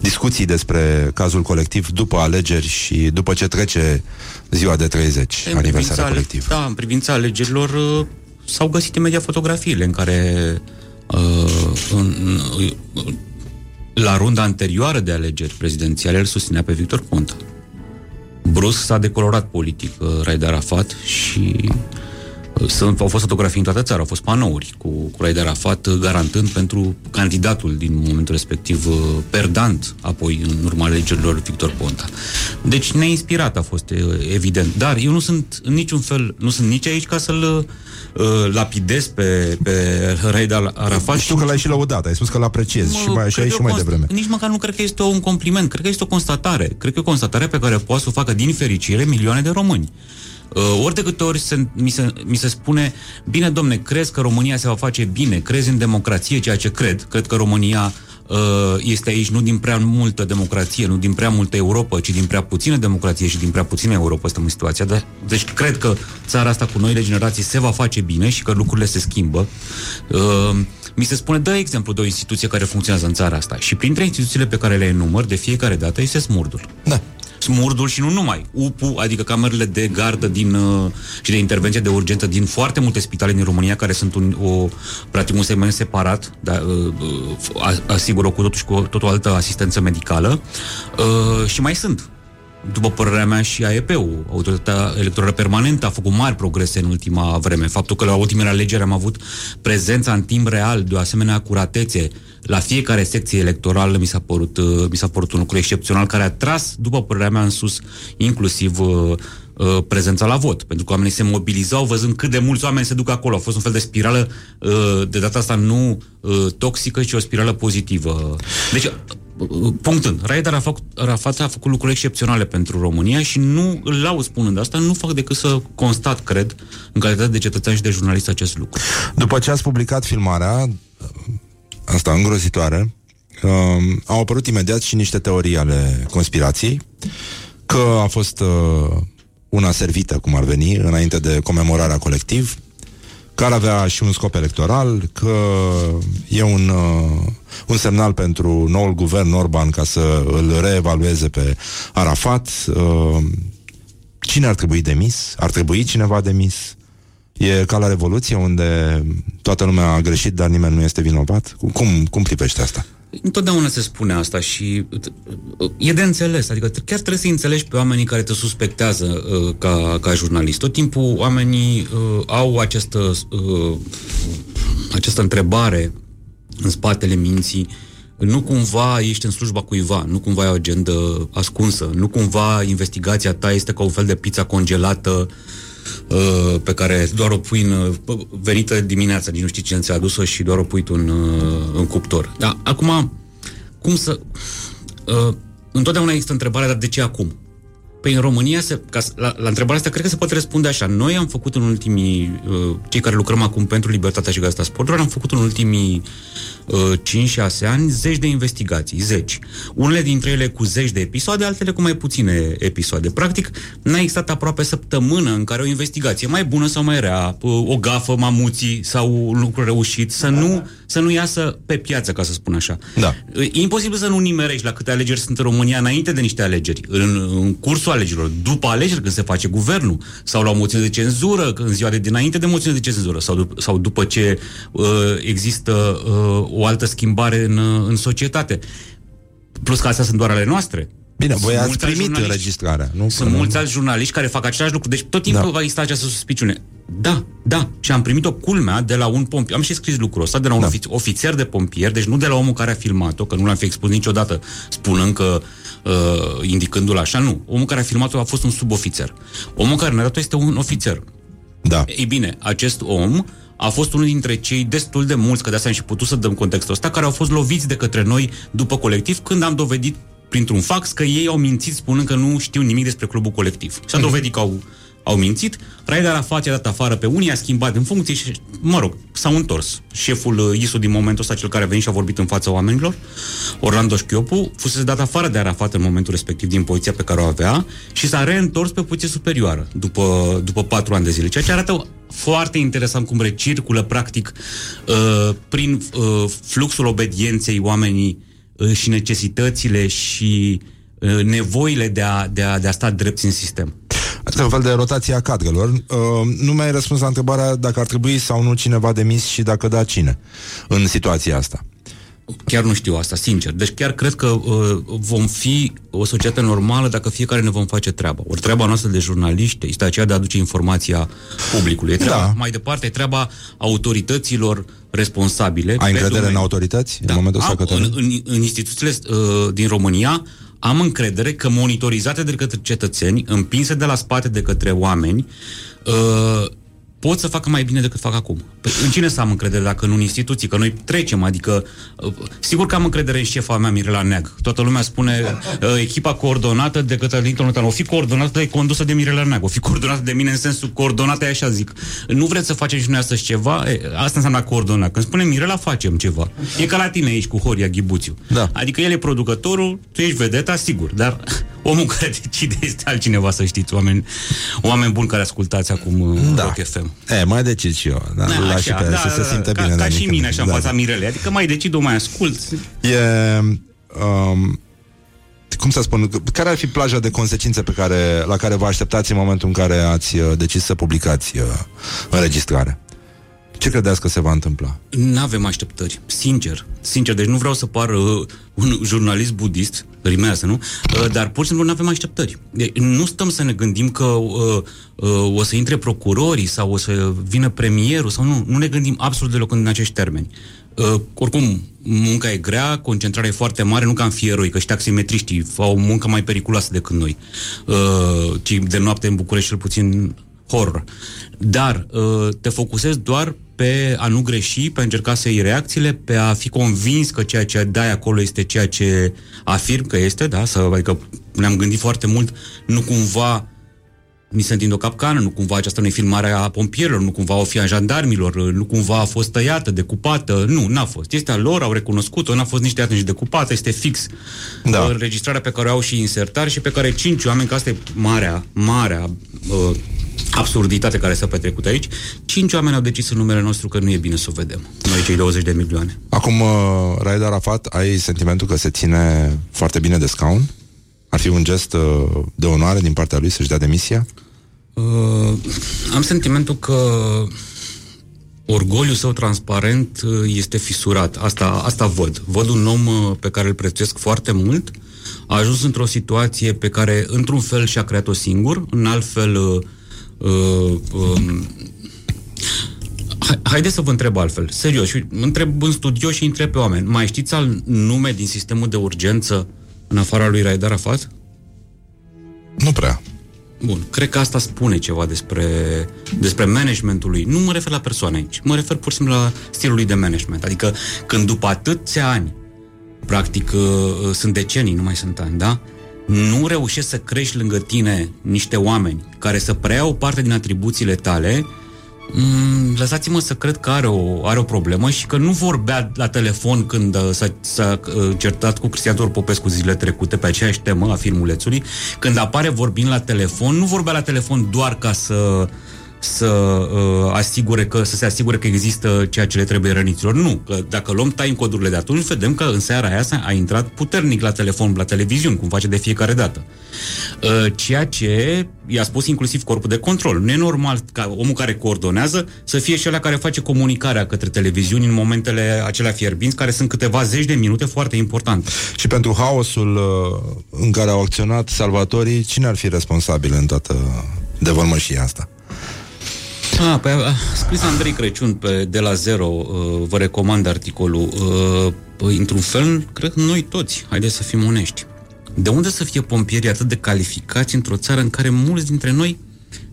discuții despre cazul colectiv după alegeri și după ce trece ziua de 30, În aniversarea privința ale- colectiv. Da, în privința alegerilor uh, s-au găsit imediat fotografiile în care uh, în, uh, la runda anterioară de alegeri prezidențiale el susținea pe Victor Ponta. Brusc s-a decolorat politic uh, Raed Arafat și uh, sunt, au fost fotografii în toată țara, au fost panouri cu, cu Raed Arafat uh, garantând pentru candidatul din momentul respectiv uh, perdant apoi în urma alegerilor Victor Ponta. Deci neinspirat a fost uh, evident, dar eu nu sunt în niciun fel, nu sunt nici aici ca să-l uh, lapidez pe, pe Raed Arafat. Știu că l-ai și lăudat, ai spus că l-apreciezi și mai, și cred ai că și eu mai const- devreme. Nici măcar nu cred că este un compliment, cred că este o constatare. Cred că e o constatare pe care poate să o facă din fericire milioane de români. Uh, ori de câte ori se, mi, se, mi se spune, bine domne, crezi că România se va face bine, crezi în democrație, ceea ce cred, cred că România uh, este aici nu din prea multă democrație, nu din prea multă Europa, ci din prea puțină democrație și din prea puțină Europa stăm în situația. De, deci cred că țara asta cu noile generații se va face bine și că lucrurile se schimbă. Uh, mi se spune, dă exemplu de o instituție care funcționează în țara asta. Și printre instituțiile pe care le enumăr de fiecare dată este Smurdul. Da. Smurdul și nu numai. UPU, adică camerele de gardă din, uh, și de intervenție de urgență din foarte multe spitale din România, care sunt un, o, practic un segment separat, dar uh, uh, a- asigură cu totul și cu tot o altă asistență medicală. Uh, și mai sunt. După părerea mea și AEP-ul, Autoritatea Electorală Permanentă, a făcut mari progrese în ultima vreme. Faptul că la ultimele alegeri am avut prezența în timp real de o asemenea acuratețe la fiecare secție electorală mi s-a părut, uh, mi s-a părut un lucru excepțional care a tras, după părerea mea, în sus inclusiv uh, uh, prezența la vot, pentru că oamenii se mobilizau văzând cât de mulți oameni se duc acolo. A fost un fel de spirală uh, de data asta nu uh, toxică, ci o spirală pozitivă. Deci, uh, punctând, Raed Arafat, Arafat a făcut lucruri excepționale pentru România și nu îl laud spunând asta, nu fac decât să constat, cred, în calitate de cetățean și de jurnalist acest lucru. După ce ați publicat filmarea, asta îngrozitoare, um, au apărut imediat și niște teorii ale conspirației, că a fost uh, una servită, cum ar veni, înainte de comemorarea colectiv, că ar avea și un scop electoral, că e un, uh, un semnal pentru noul guvern Orban ca să îl reevalueze pe Arafat. Uh, cine ar trebui demis? Ar trebui cineva demis? E ca la Revoluție, unde toată lumea a greșit, dar nimeni nu este vinovat? Cum, cum privește asta? Întotdeauna se spune asta și uh, e de înțeles, adică t- chiar trebuie să înțelegi pe oamenii care te suspectează uh, ca, ca jurnalist. Tot timpul oamenii uh, au această, uh, această întrebare în spatele minții nu cumva ești în slujba cuiva, nu cumva e o agendă ascunsă, nu cumva investigația ta este ca un fel de pizza congelată uh, pe care doar o pui în, uh, venită dimineața, nici nu știi cine ți-a adus-o și doar o pui tu în, uh, în cuptor. Da, acum, cum să... Uh, întotdeauna există întrebarea, dar de ce acum? Păi în România, se, ca, să- la, la întrebarea asta, cred că se poate răspunde așa. Noi am făcut în ultimii, uh, cei care lucrăm acum pentru Libertatea și Gazeta Sporturilor, am făcut în ultimii uh, 5-6 ani zeci de investigații, zeci. Unele dintre ele cu zeci de episoade, altele cu mai puține episoade. Practic, n-a existat aproape săptămână în care o investigație, mai bună sau mai rea, uh, o gafă, mamuții sau un lucru reușit, să nu, să nu iasă pe piață, ca să spun așa. Da. E imposibil să nu nimerești la câte alegeri sunt în România înainte de niște alegeri, în, în cursul alegerilor, după alegeri când se face guvernul, sau la o moțiune de cenzură, în ziua de dinainte de moțiune de cenzură, sau, dup- sau după ce uh, există uh, o altă schimbare în, uh, în societate. Plus că astea sunt doar ale noastre. Bine, Sunt voi ați mulți alți primit jurnaliști- înregistrarea, nu? Sunt Până- mulți alți jurnaliști care fac același lucru. Deci tot timpul Da. va exista această suspiciune. Da, da. Și am primit o culmea de la un pompier. Am și scris lucrul ăsta de la un Da. da. ofițer de pompier, deci nu de la omul care a filmat-o, că nu l-am fi expus niciodată spunând că uh, indicându-l așa, nu. Omul care a filmat-o a fost un subofițer. Omul care ne-a dat-o este un ofițer. Da. Ei bine, acest om a fost unul dintre cei destul de mulți, că de asta am și putut să dăm contextul ăsta, care au fost loviți de către noi după colectiv când am dovedit printr-un fax că ei au mințit spunând că nu știu nimic despre clubul colectiv. S-a dovedit că au, au mințit. Raed Arafat i-a dat afară pe unii, a schimbat în funcție și, mă rog, s-au întors. Șeful uh, ISU din momentul ăsta, cel care a venit și a vorbit în fața oamenilor, Orlando Șchiopu, fusese dat afară de Arafat în momentul respectiv din poziția pe care o avea și s-a reîntors pe poziție superioară după, după patru ani de zile. Ceea ce arată foarte interesant cum recirculă practic uh, prin uh, fluxul obedienței oamenii uh, și necesitățile și uh, nevoile de a, de, a, de a sta drepți în sistem. Asta e un fel de rotație a cadrelor. Uh, nu mi-ai răspuns la întrebarea dacă ar trebui sau nu cineva demis și dacă da, cine în situația asta. Chiar nu știu asta, sincer. Deci chiar cred că uh, vom fi o societate normală dacă fiecare ne vom face treaba. Ori treaba noastră de jurnaliști este aceea de a aduce informația publicului. E treaba, Da. Mai departe, e treaba autorităților responsabile. Ai pe încredere în domeniu. autorități în momentul ăsta, Am, Cătălin? în, în, în instituțiile uh, din România am încredere că monitorizate de către cetățeni, împinse de la spate de către oameni, uh, pot să facă mai bine decât fac acum. Păi, în cine să am încredere dacă nu în instituții? Că noi trecem, adică uh, sigur că am încredere în șefa mea, Mirela Neag. Toată lumea spune uh, echipa coordonată de Cătălin Tolontan. O fi coordonată, e condusă de Mirela Neag. O fi coordonată de mine în sensul coordonată, e așa zic. Nu vreți să facem și noi astăzi ceva? E, asta înseamnă coordonat. Când spune Mirela, facem ceva. E ca la tine aici cu Horia Ghibuțiu. Da. Adică el e producătorul, tu ești vedeta, sigur, dar omul care decide este altcineva, să știți, oameni, oameni buni care ascultați acum Da. da. Rock FM. E, mai decid și eu. Da, Da, da, și pe da, să se simtă ca, bine. Ca de și mică mine, mică. așa, în Da, fața da. Mirelei. Adică mai decid, o mai ascult. E, um, cum să spun, care ar fi plaja de consecințe pe care, la care vă așteptați în momentul în care ați uh, decis să publicați uh, înregistrarea? Ce credeți că se va întâmpla? Nu avem așteptări, sincer. Sincer, deci nu vreau să par uh, un jurnalist budist, rimează, nu? Uh, dar pur și simplu nu avem așteptări. De, nu stăm să ne gândim că uh, uh, o să intre procurorii sau o să vină premierul sau nu. Nu ne gândim absolut deloc în acești termeni. Uh, oricum, munca e grea, concentrarea e foarte mare, nu ca în fieroi, că și taximetriștii au o muncă mai periculoasă decât noi. Uh, ci de noapte în București, cel puțin horror. Dar uh, te focusezi doar pe a nu greși, pe a încerca să iei reacțiile, pe a fi convins că ceea ce dai acolo este ceea ce afirm că este, da? Să, adică ne-am gândit foarte mult, nu cumva mi se întinde o capcană, nu cumva aceasta nu e filmarea a pompierilor, nu cumva o fi a jandarmilor, nu cumva a fost tăiată, decupată, nu, n-a fost. Este a lor, au recunoscut-o, n-a fost nici tăiată, nici decupată, este fix. Da. Înregistrarea pe care o au și insertare și pe care cinci oameni, că asta e marea, marea uh, absurditate care s-a petrecut aici, cinci oameni au decis în numele nostru că nu e bine să o vedem. Noi cei 20 de milioane. Acum, uh, Raed Arafat, ai sentimentul că se ține foarte bine de scaun? Ar fi un gest uh, de onoare din partea lui să-și dea demisia? Uh, am sentimentul că orgoliul său transparent uh, este fisurat. Asta, asta văd. Văd un om uh, pe care îl prețuiesc foarte mult, a ajuns într-o situație pe care, într-un fel, și-a creat-o singur, în alt fel... Uh, uh, um, Hai- Haideți să vă întreb altfel, serios, și întreb în studio și întreb pe oameni. Mai știți al nume din sistemul de urgență în afara lui Raed Arafat? Nu prea. Bun, cred că asta spune ceva despre, despre managementul lui. Nu mă refer la persoane aici, mă refer pur și simplu la stilul lui de management. Adică când după atâția ani, practic uh, sunt decenii, nu mai sunt ani, da? Nu reușești să crești lângă tine niște oameni care să preia o parte din atribuțiile tale, Mm, lăsați-mă să cred că are o, are o problemă și că nu vorbea la telefon când uh, s-a, s-a uh, certat cu Cristian Tudor Popescu zilele trecute pe aceeași temă a filmulețului. Când apare vorbind la telefon, nu vorbea la telefon doar ca să să uh, asigure că să se asigure că există ceea ce le trebuie răniților. Nu, că dacă luăm time codurile de atunci, vedem că în seara aia a intrat puternic la telefon, la televiziuni, cum face de fiecare dată. Uh, ceea ce i-a spus inclusiv corpul de control. Nu e normal ca omul care coordonează să fie cel care face comunicarea către televiziuni în momentele acelea fierbinți, care sunt câteva zeci de minute foarte importante. Și pentru haosul uh, în care au acționat salvatorii, cine ar fi responsabil în toată devărmășia asta? Ah, păi a scris Andrei Crăciun pe De la Zero, uh, vă recomand articolul. Uh, păi, într-un fel, cred noi toți, haideți să fim onești. De unde să fie pompierii atât de calificați într-o țară în care mulți dintre noi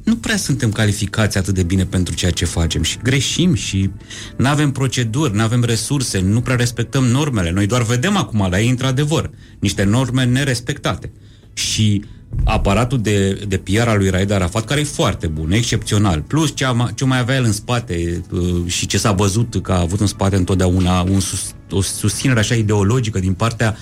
nu prea suntem calificați atât de bine pentru ceea ce facem și greșim și nu avem proceduri, nu avem resurse, nu prea respectăm normele. Noi doar vedem acum la ei, într-adevăr, niște norme nerespectate. Și aparatul de, de PR al lui Raed Arafat, care e foarte bun, excepțional, plus ce, am, ce mai avea el în spate uh, și ce s-a văzut că a avut în spate întotdeauna un sus, o susținere așa ideologică din partea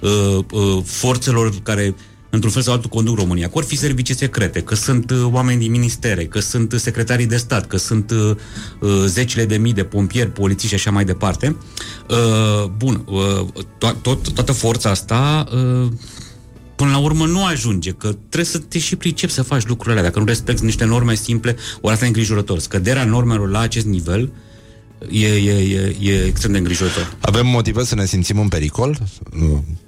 uh, uh, forțelor care într-un fel sau altul conduc România, că ori fi servicii secrete, că sunt uh, oameni din ministere, că sunt secretarii de stat, că sunt uh, uh zecile de mii de pompieri, polițiști și așa mai departe. Uh, bun, uh, to- tot, toată forța asta uh, până la urmă nu ajunge, că trebuie să te și pricepi să faci lucrurile alea. Dacă nu respecti niște norme simple, ori asta e îngrijorător. Scăderea normelor la acest nivel e, e, e, e extrem de îngrijorător. Avem motive să ne simțim în pericol?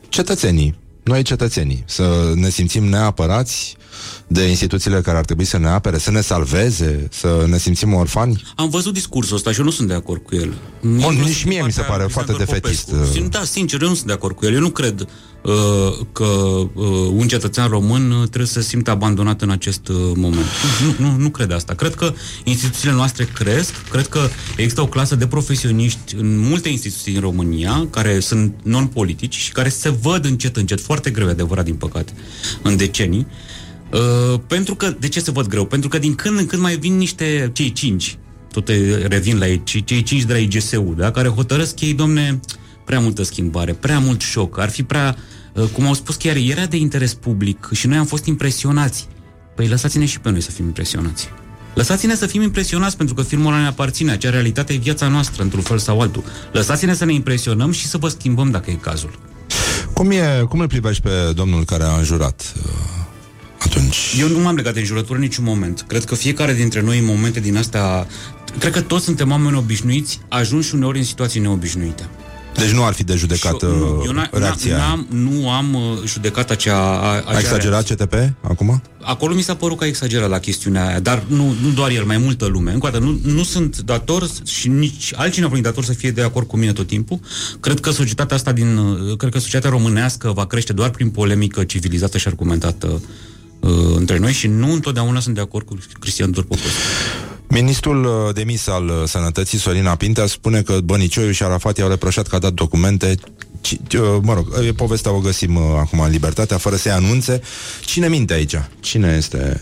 Cetățenii, noi cetățenii, să ne simțim neapărați de instituțiile care ar trebui să ne apere, să ne salveze, să ne simțim orfani? Am văzut discursul ăsta și eu nu sunt de acord cu el. Bun, nici mie mi se pare foarte defetist. Popescu. Da, sincer, eu nu sunt de acord cu el. Eu nu cred uh, că uh, un cetățean român uh, trebuie să se simtă abandonat în acest uh, moment. Nu, nu, nu cred asta. Cred că instituțiile noastre cresc, cred că există o clasă de profesioniști în multe instituții din România care sunt non-politici și care se văd încet, încet, foarte greu, adevărat, din păcate, în decenii, Uh, pentru că, de ce se văd greu? Pentru că din când în când mai vin niște, cei cinci, tot revin la ei, cei cinci de la IGSU, da? care hotărăsc ei, domne, prea multă schimbare, prea mult șoc, ar fi prea, uh, cum au spus chiar, era de interes public și noi am fost impresionați. Păi lăsați-ne și pe noi să fim impresionați. Lăsați-ne să fim impresionați pentru că filmul ăla ne aparține, acea realitate e viața noastră, într-un fel sau altul. Lăsați-ne să ne impresionăm și să vă schimbăm dacă e cazul. Cum, e, cum îl privești pe domnul care a înjurat uh, atunci... Eu nu m-am legat de înjurătură în niciun moment. Cred că fiecare dintre noi în momente din astea... Cred că toți suntem oameni obișnuiți, ajungi uneori în situații neobișnuite. Deci nu ar fi de judecat Și, nu, eu n- reacția n-am, Nu am uh, judecat acea... A, acea A exagerat CTP acum? Acolo mi s-a părut că a exagerat la chestiunea aia, dar nu, nu doar el, mai multă lume. Încă o dată, nu, nu sunt dator și nici altcineva nu dator să fie de acord cu mine tot timpul. Cred că societatea asta din... uh, Cred că societatea românească va crește doar prin polemică civilizată și argumentată uh, între noi și nu întotdeauna sunt de acord cu Cristian Turpopescu. Ministrul uh, demis al uh, Sănătății, Sorina Pintea, spune că Bănicioiu și Arafat i-au reproșat că a dat documente ci, uh, mă rog, e povestea o găsim uh, acum în Libertatea, fără să-i anunțe. Cine minte aici? Cine este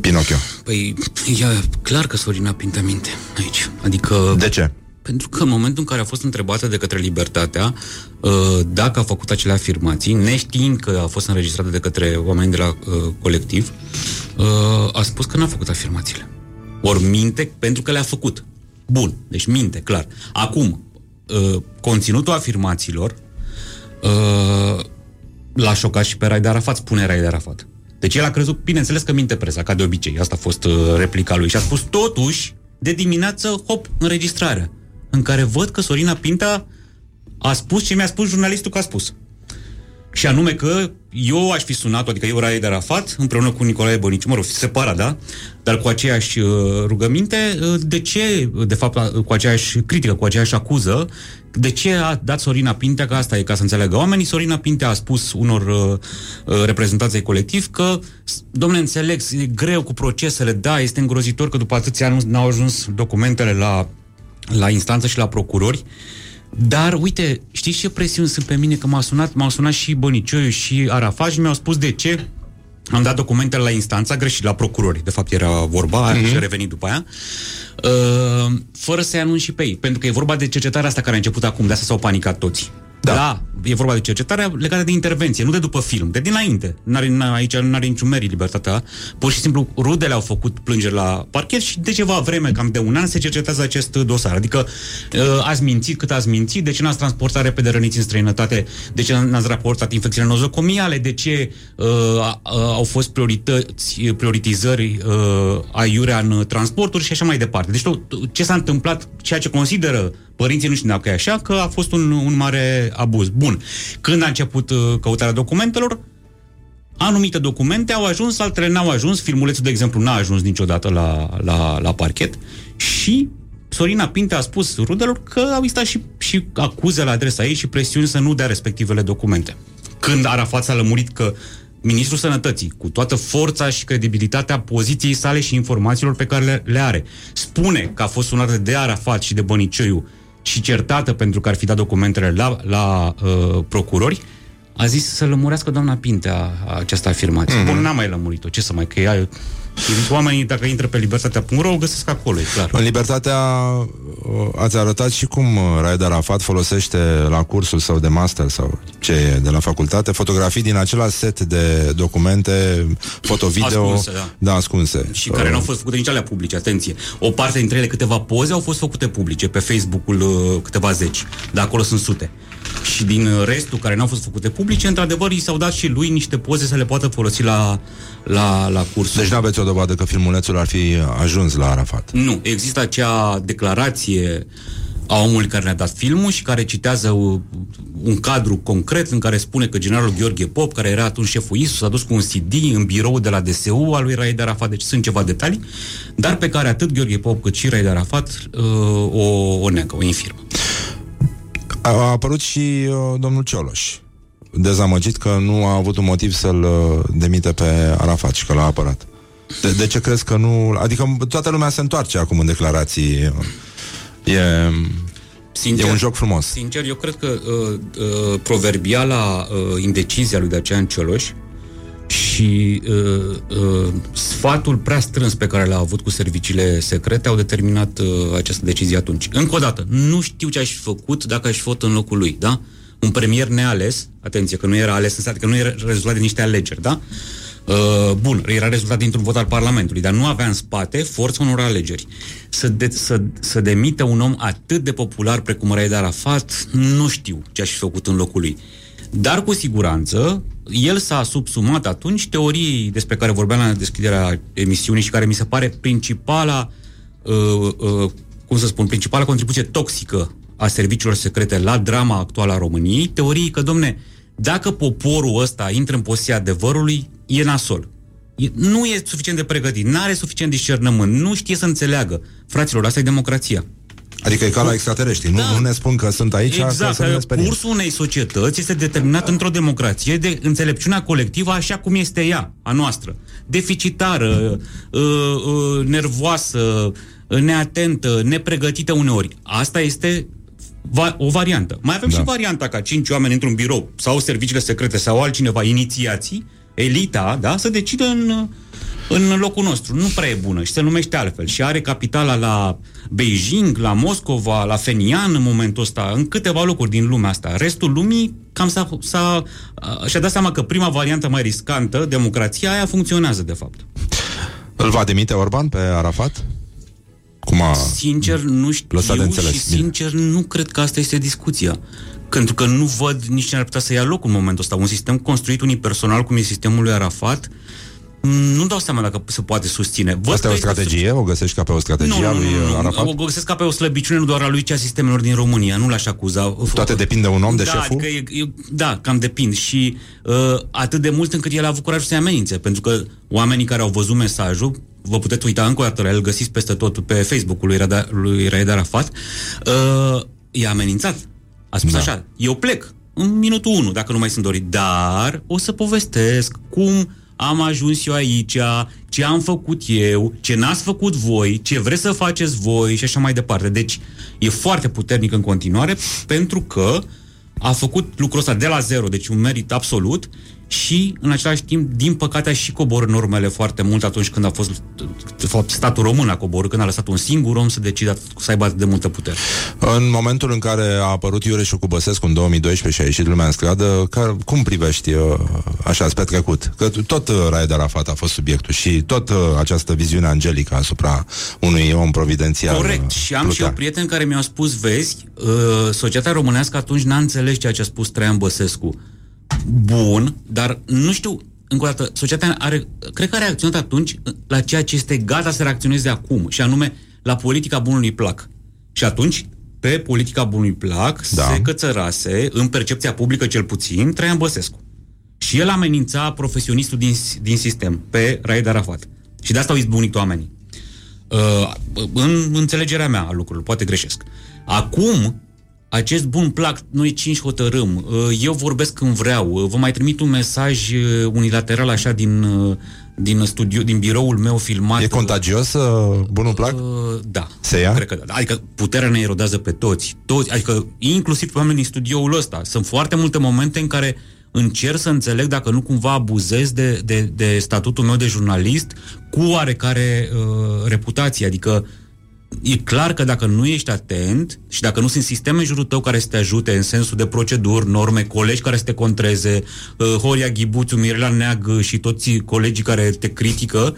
Pinocchio? Păi, e clar că Sorina Pintea minte aici. Adică... De ce? Pentru că în momentul în care a fost întrebată de către Libertatea uh, dacă a făcut acele afirmații, neștiind că a fost înregistrată de către oameni de la uh, colectiv, uh, a spus că n-a făcut afirmațiile. Ori minte pentru că le-a făcut. Bun, deci minte, clar. Acum, uh, conținutul afirmațiilor uh, l-a șocat și pe Raed Arafat, spune Raed Arafat. Deci el a crezut, bineînțeles că minte presa, ca de obicei. Asta a fost uh, replica lui. Și a spus, totuși, de dimineață, hop, înregistrarea, în care văd că Sorina Pinta a spus ce mi-a spus jurnalistul că a spus. Și anume că eu aș fi sunat adică eu Raed Arafat, împreună cu Nicolae Bănici, mă rog, separat, da? Dar cu aceeași uh, rugăminte, uh, de ce, de fapt, uh, cu aceeași critică, cu aceeași acuză, de ce a dat Sorina Pintea, că asta e ca să înțeleagă oamenii, Sorina Pintea a spus unor uh, uh, reprezentanți ai colectiv că, domnule, înțeleg, e greu cu procesele, da, este îngrozitor că după atâția ani n-au ajuns documentele la, la instanță și la procurori, Dar, uite, știți ce presiuni sunt pe mine? Că m-a sunat, m-au sunat și Bănicioiu și Arafat și mi-au spus de ce am dat documentele la instanța, greșit, la procurori, de fapt era vorba, mm-hmm. și a revenit după aia, uh, fără să-i anunț și pe ei. Pentru că e vorba de cercetarea asta care a început acum, de asta s-au panicat toți. Da. da, e vorba de cercetarea legată de intervenție, nu de după film, de dinainte. N-are, n- aici nu are niciun merit libertatea. Pur și simplu, rudele au făcut plângeri la parchet și de ceva vreme, cam de un an, se cercetează acest dosar. Adică uh, ați mințit cât ați mințit, de ce n-ați transportat repede răniți în străinătate, de ce n-ați raportat infecțiile nozocomiale, de ce uh, uh, au fost priorități, prioritizări uh, aiurea în transporturi și așa mai departe. Deci tot, ce s-a întâmplat, ceea ce consideră Părinții nu știu dacă e așa, că a fost un, un mare abuz. Bun. Când a început uh, căutarea documentelor, anumite documente au ajuns, altele n-au ajuns. Filmulețul, de exemplu, n-a ajuns niciodată la, la, la parchet și Sorina Pinte a spus rudelor că au existat și, și acuze la adresa ei și presiuni să nu dea respectivele documente. Când Arafat s-a lămurit că Ministrul Sănătății, cu toată forța și credibilitatea poziției sale și informațiilor pe care le, le are, spune că a fost sunat de Arafat și de Bănicioiu și certată pentru că ar fi dat documentele la, la uh, procurori, a zis să lămurească doamna Pintea această afirmație. Mm-hmm. Bun, n-a mai lămurit-o. Ce să mai... Că ea, oamenii, dacă intră pe libertatea.ro, o găsesc acolo, e clar. În Libertatea uh, ați arătat și cum uh, Raed Arafat folosește la cursul său de master sau ce e de la facultate, fotografii din același set de documente, foto-video, Ascunse, da. da, ascunse. Și care nu au fost făcute nici alea publice, atenție. O parte dintre ele, câteva poze, au fost făcute publice pe Facebook-ul uh, câteva zeci, dar acolo sunt sute. Și din uh, restul care n-au fost făcute publice, într-adevăr, i s-au dat și lui niște poze să le poată folosi la, la, la cursul. Deci nu aveți o dovadă că filmulețul ar fi ajuns la Arafat. Nu, există acea declarație a omului care ne-a dat filmul și care citează uh, un cadru concret în care spune că generalul Gheorghe Pop, care era atunci șeful ISU, s-a dus cu un CD în birou de la DSU al lui Raed Arafat, deci sunt ceva detalii, dar pe care atât Gheorghe Pop cât și Raed Arafat uh, o, o neagă, o infirmă. A, a apărut și uh, domnul Cioloș, dezamăgit că nu a avut un motiv să-l uh, demite pe Arafat și că l-a apărat. De, de ce crezi că nu... Adică toată lumea se întoarce acum în declarații. E, Sincer, e un joc frumos. Sincer, eu cred că uh, uh, proverbiala uh, indecizia lui Dacian Cioloș și uh, uh, sfatul prea strâns pe care l-a avut cu serviciile secrete au determinat uh, această decizie atunci. Încă o dată, nu știu ce aș fi făcut dacă aș fi fost în locul lui, da? Un premier neales, atenție că nu era ales în stat, că nu era rezultat de niște alegeri, da? Uh, bun, era rezultat dintr-un vot al Parlamentului, dar nu avea în spate forța unor alegeri. Să, de, să, să demite un om atât de popular precum Raed Arafat, nu știu ce aș fi făcut în locul lui. Dar cu siguranță, el s-a subsumat atunci teoriei despre care vorbeam la deschiderea emisiunii și care mi se pare principala, uh, uh, cum să spun, principala contribuție toxică a serviciilor secrete la drama actuală a României, teoriei că, domne, dacă poporul ăsta intră în posesia adevărului, e nasol. E, nu e suficient de pregătit, nu are suficient discernământ, nu știe să înțeleagă. Fraților, asta e democrația. Adică e ca la extraterestri. Da. Nu, nu ne spun că sunt aici exact, ca să ne speriem. cursul unei societăți este determinat într-o democrație de înțelepciunea colectivă așa cum este ea, a noastră. Deficitară, uh, uh, nervoasă, uh, neatentă, nepregătită uneori. Asta este va- o variantă. Mai avem Da. și varianta ca cinci oameni într-un birou sau serviciile secrete sau altcineva, inițiații, elita, da, să decidă în, în locul nostru. Nu prea e bună și se numește altfel. Și are capitala la Beijing, la Moscova, la Fenian în momentul ăsta, în câteva locuri din lumea asta. Restul lumii cam s-a, s-a, și-a dat seama că prima variantă mai riscantă, democrația aia, funcționează de fapt. Îl va demite Orban pe Arafat? Cum a Sincer, nu știu lăsat de înțeles. și sincer nu cred că asta este discuția. Pentru că nu văd nici cine ar putea să ia loc în momentul ăsta. Un sistem construit unipersonal cum e sistemul lui Arafat, nu dau seama dacă se poate susține. Văd Asta e că o strategie? O găsești ca pe o strategie nu, a nu, lui nu, nu, Arafat? O găsesc ca pe o slăbiciune nu doar a lui, ci a sistemelor din România. Nu l-aș șacuza. Toate depinde de un om, de da, șeful? Adică e, e, da, cam depind. Și uh, atât de mult încât el a avut curajul să-i amenințe. Pentru că oamenii care au văzut mesajul, vă puteți uita încă o dată la el, găsiți peste tot pe Facebook-ul lui, Rada, lui Raed Arafat, uh, i-a amenințat. A spus Da. așa, eu plec în minutul 1, dacă nu mai sunt dorit, dar o să povestesc cum am ajuns eu aici, ce am făcut eu, ce n-ați făcut voi, ce vreți să faceți voi și așa mai departe. Deci e foarte puternic în continuare pentru că a făcut lucrul ăsta de la zero, deci un merit absolut și, în același timp, din păcate, a și coborât normele foarte mult atunci când a fost, de fapt, statul român a coborât, când a lăsat un singur om să decida să aibă atât de multă putere. În momentul în care a apărut Iureșu cu Băsescu în 2012 și a ieșit lumea în stradă, ca, cum privești uh, așa spre trecut? Că tot uh, Raed Arafat a fost subiectul și tot uh, această viziune angelică asupra unui om providențial. Corect. Și am și eu prieteni care mi-au spus, vezi, uh, societatea românească atunci n-a înțeles ceea ce a spus Traian Băsescu bun, dar nu știu, încă o dată, societatea are, cred că a reacționat atunci la ceea ce este gata să reacționeze acum, și anume la politica bunului plac. Și atunci, pe politica bunului plac, da. se cățărase, în percepția publică cel puțin, Traian Băsescu. Și el amenința profesionistul din, din sistem, pe Raed Arafat. Și de asta au izbunit oamenii. Uh, în înțelegerea mea a lucrurilor, poate greșesc. Acum, acest bun plac, noi cinci hotărâm, uh, eu vorbesc când vreau, uh, vă mai trimit un mesaj uh, unilateral așa din, din studio, din biroul meu filmat. E contagios bunul plac? Da. Se ia? Cred că da. Adică puterea ne erodează pe toți. toți adică inclusiv pe oamenii din studioul ăsta. Sunt foarte multe momente în care încerc să înțeleg dacă nu cumva abuzez de, de, de statutul meu de jurnalist cu oarecare uh, reputație. Adică uh, e clar că dacă nu ești atent și dacă nu sunt sisteme în jurul tău care să te ajute în sensul de proceduri, norme, colegi care să te contreze, uh, Horia Ghibuțu, Mirela Neagă și toți colegii care te critică,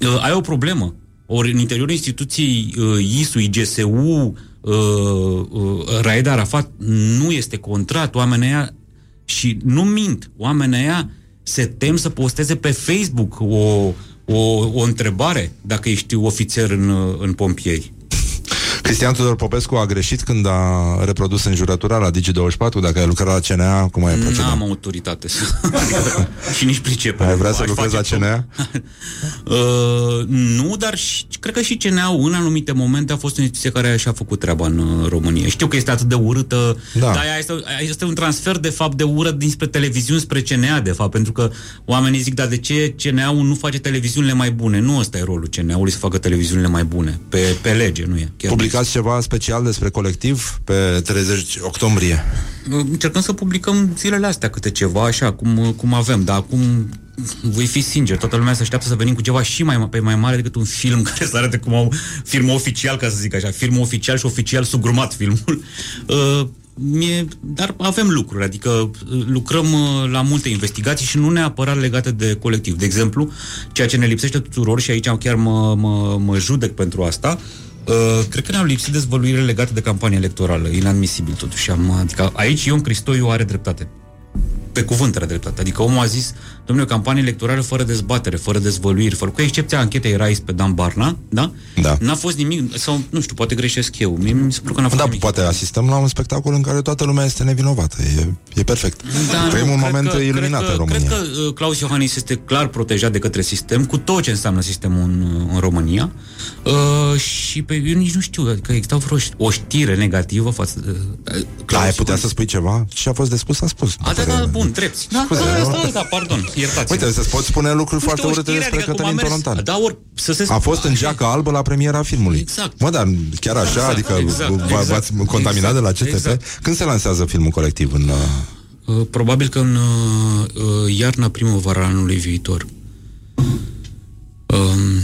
uh, ai o problemă. Ori în interiorul instituției uh, ISU, IGSU, uh, uh, Raed Arafat nu este contrat, oamenii aia și nu mint, oamenii aia se tem să posteze pe Facebook o, o, o întrebare dacă ești ofițer în, în pompieri. Cristian Tudor Popescu a greșit când a reprodus înjurătura la Digi24, dacă ai lucrat la CNA, cum ai procedat? N-am autoritate și nici pricepere. Ai vrea să lucrezi la CNA? uh, nu, dar și, cred că și cna în anumite momente a fost o instituție care și-a făcut treaba în uh, România. Știu că este atât de urâtă, da. dar este, este un transfer de fapt de ură dinspre televiziuni spre CNA, de fapt, pentru că oamenii zic, dar de ce CNA-ul nu face televiziunile mai bune? Nu ăsta e rolul CNA-ului să facă televiziunile mai bune. Pe, pe lege, nu e. Chiar publicați ceva special despre colectiv pe 30 octombrie? Încercăm să publicăm zilele astea câte ceva, așa, cum, cum avem, dar acum voi fi sincer, toată lumea se așteaptă să venim cu ceva și mai, pe mai mare decât un film care să arate cum un film oficial, ca să zic așa, film oficial și oficial sugrumat filmul. Uh, mie, dar avem lucruri, adică uh, lucrăm uh, la multe investigații și nu neapărat legate de colectiv. De exemplu, ceea ce ne lipsește tuturor și aici chiar mă, mă, mă judec pentru asta, Uh, cred că ne-au lipsit dezvăluire legate de campania electorală. Inadmisibil totuși. Am, adică aici Ion Cristoiu are dreptate pe cuvânt era dreptate. Adică omul a zis, domnule, campanie electorală fără dezbatere, fără dezvăluiri, fără, cu excepția anchetei Rais pe Dan Barna, da? Da. N-a fost nimic, sau nu știu, poate greșesc eu. Mie mi se pare că n-a fost da, nimic. poate asistăm la un spectacol în care toată lumea este nevinovată. E, e perfect. Da, Trăim un moment că, iluminat cred că, în România. Cred că uh, Claus Iohannis este clar protejat de către sistem, cu tot ce înseamnă sistemul în, în România. Uh, și pe, eu nici nu știu, adică există vreo o știre negativă față de... Uh, da, ai putea să spui ceva? Ce a fost de spus, a spus. A, da, da, bun, drept. Da, Scuze, da, da, da, pardon, iertați Uite, să poți spune lucruri nu foarte urâte despre adică Cătălin Tolontan. Da, ori, să se a fost în geacă albă la premiera filmului. Exact. Mă, dar chiar așa, exact, adică exact, v-ați exact, contaminat exact, de la CTP? Exact. Când se lansează filmul colectiv? În, uh... Uh, probabil că în uh, uh iarna primăvara anului viitor. Um,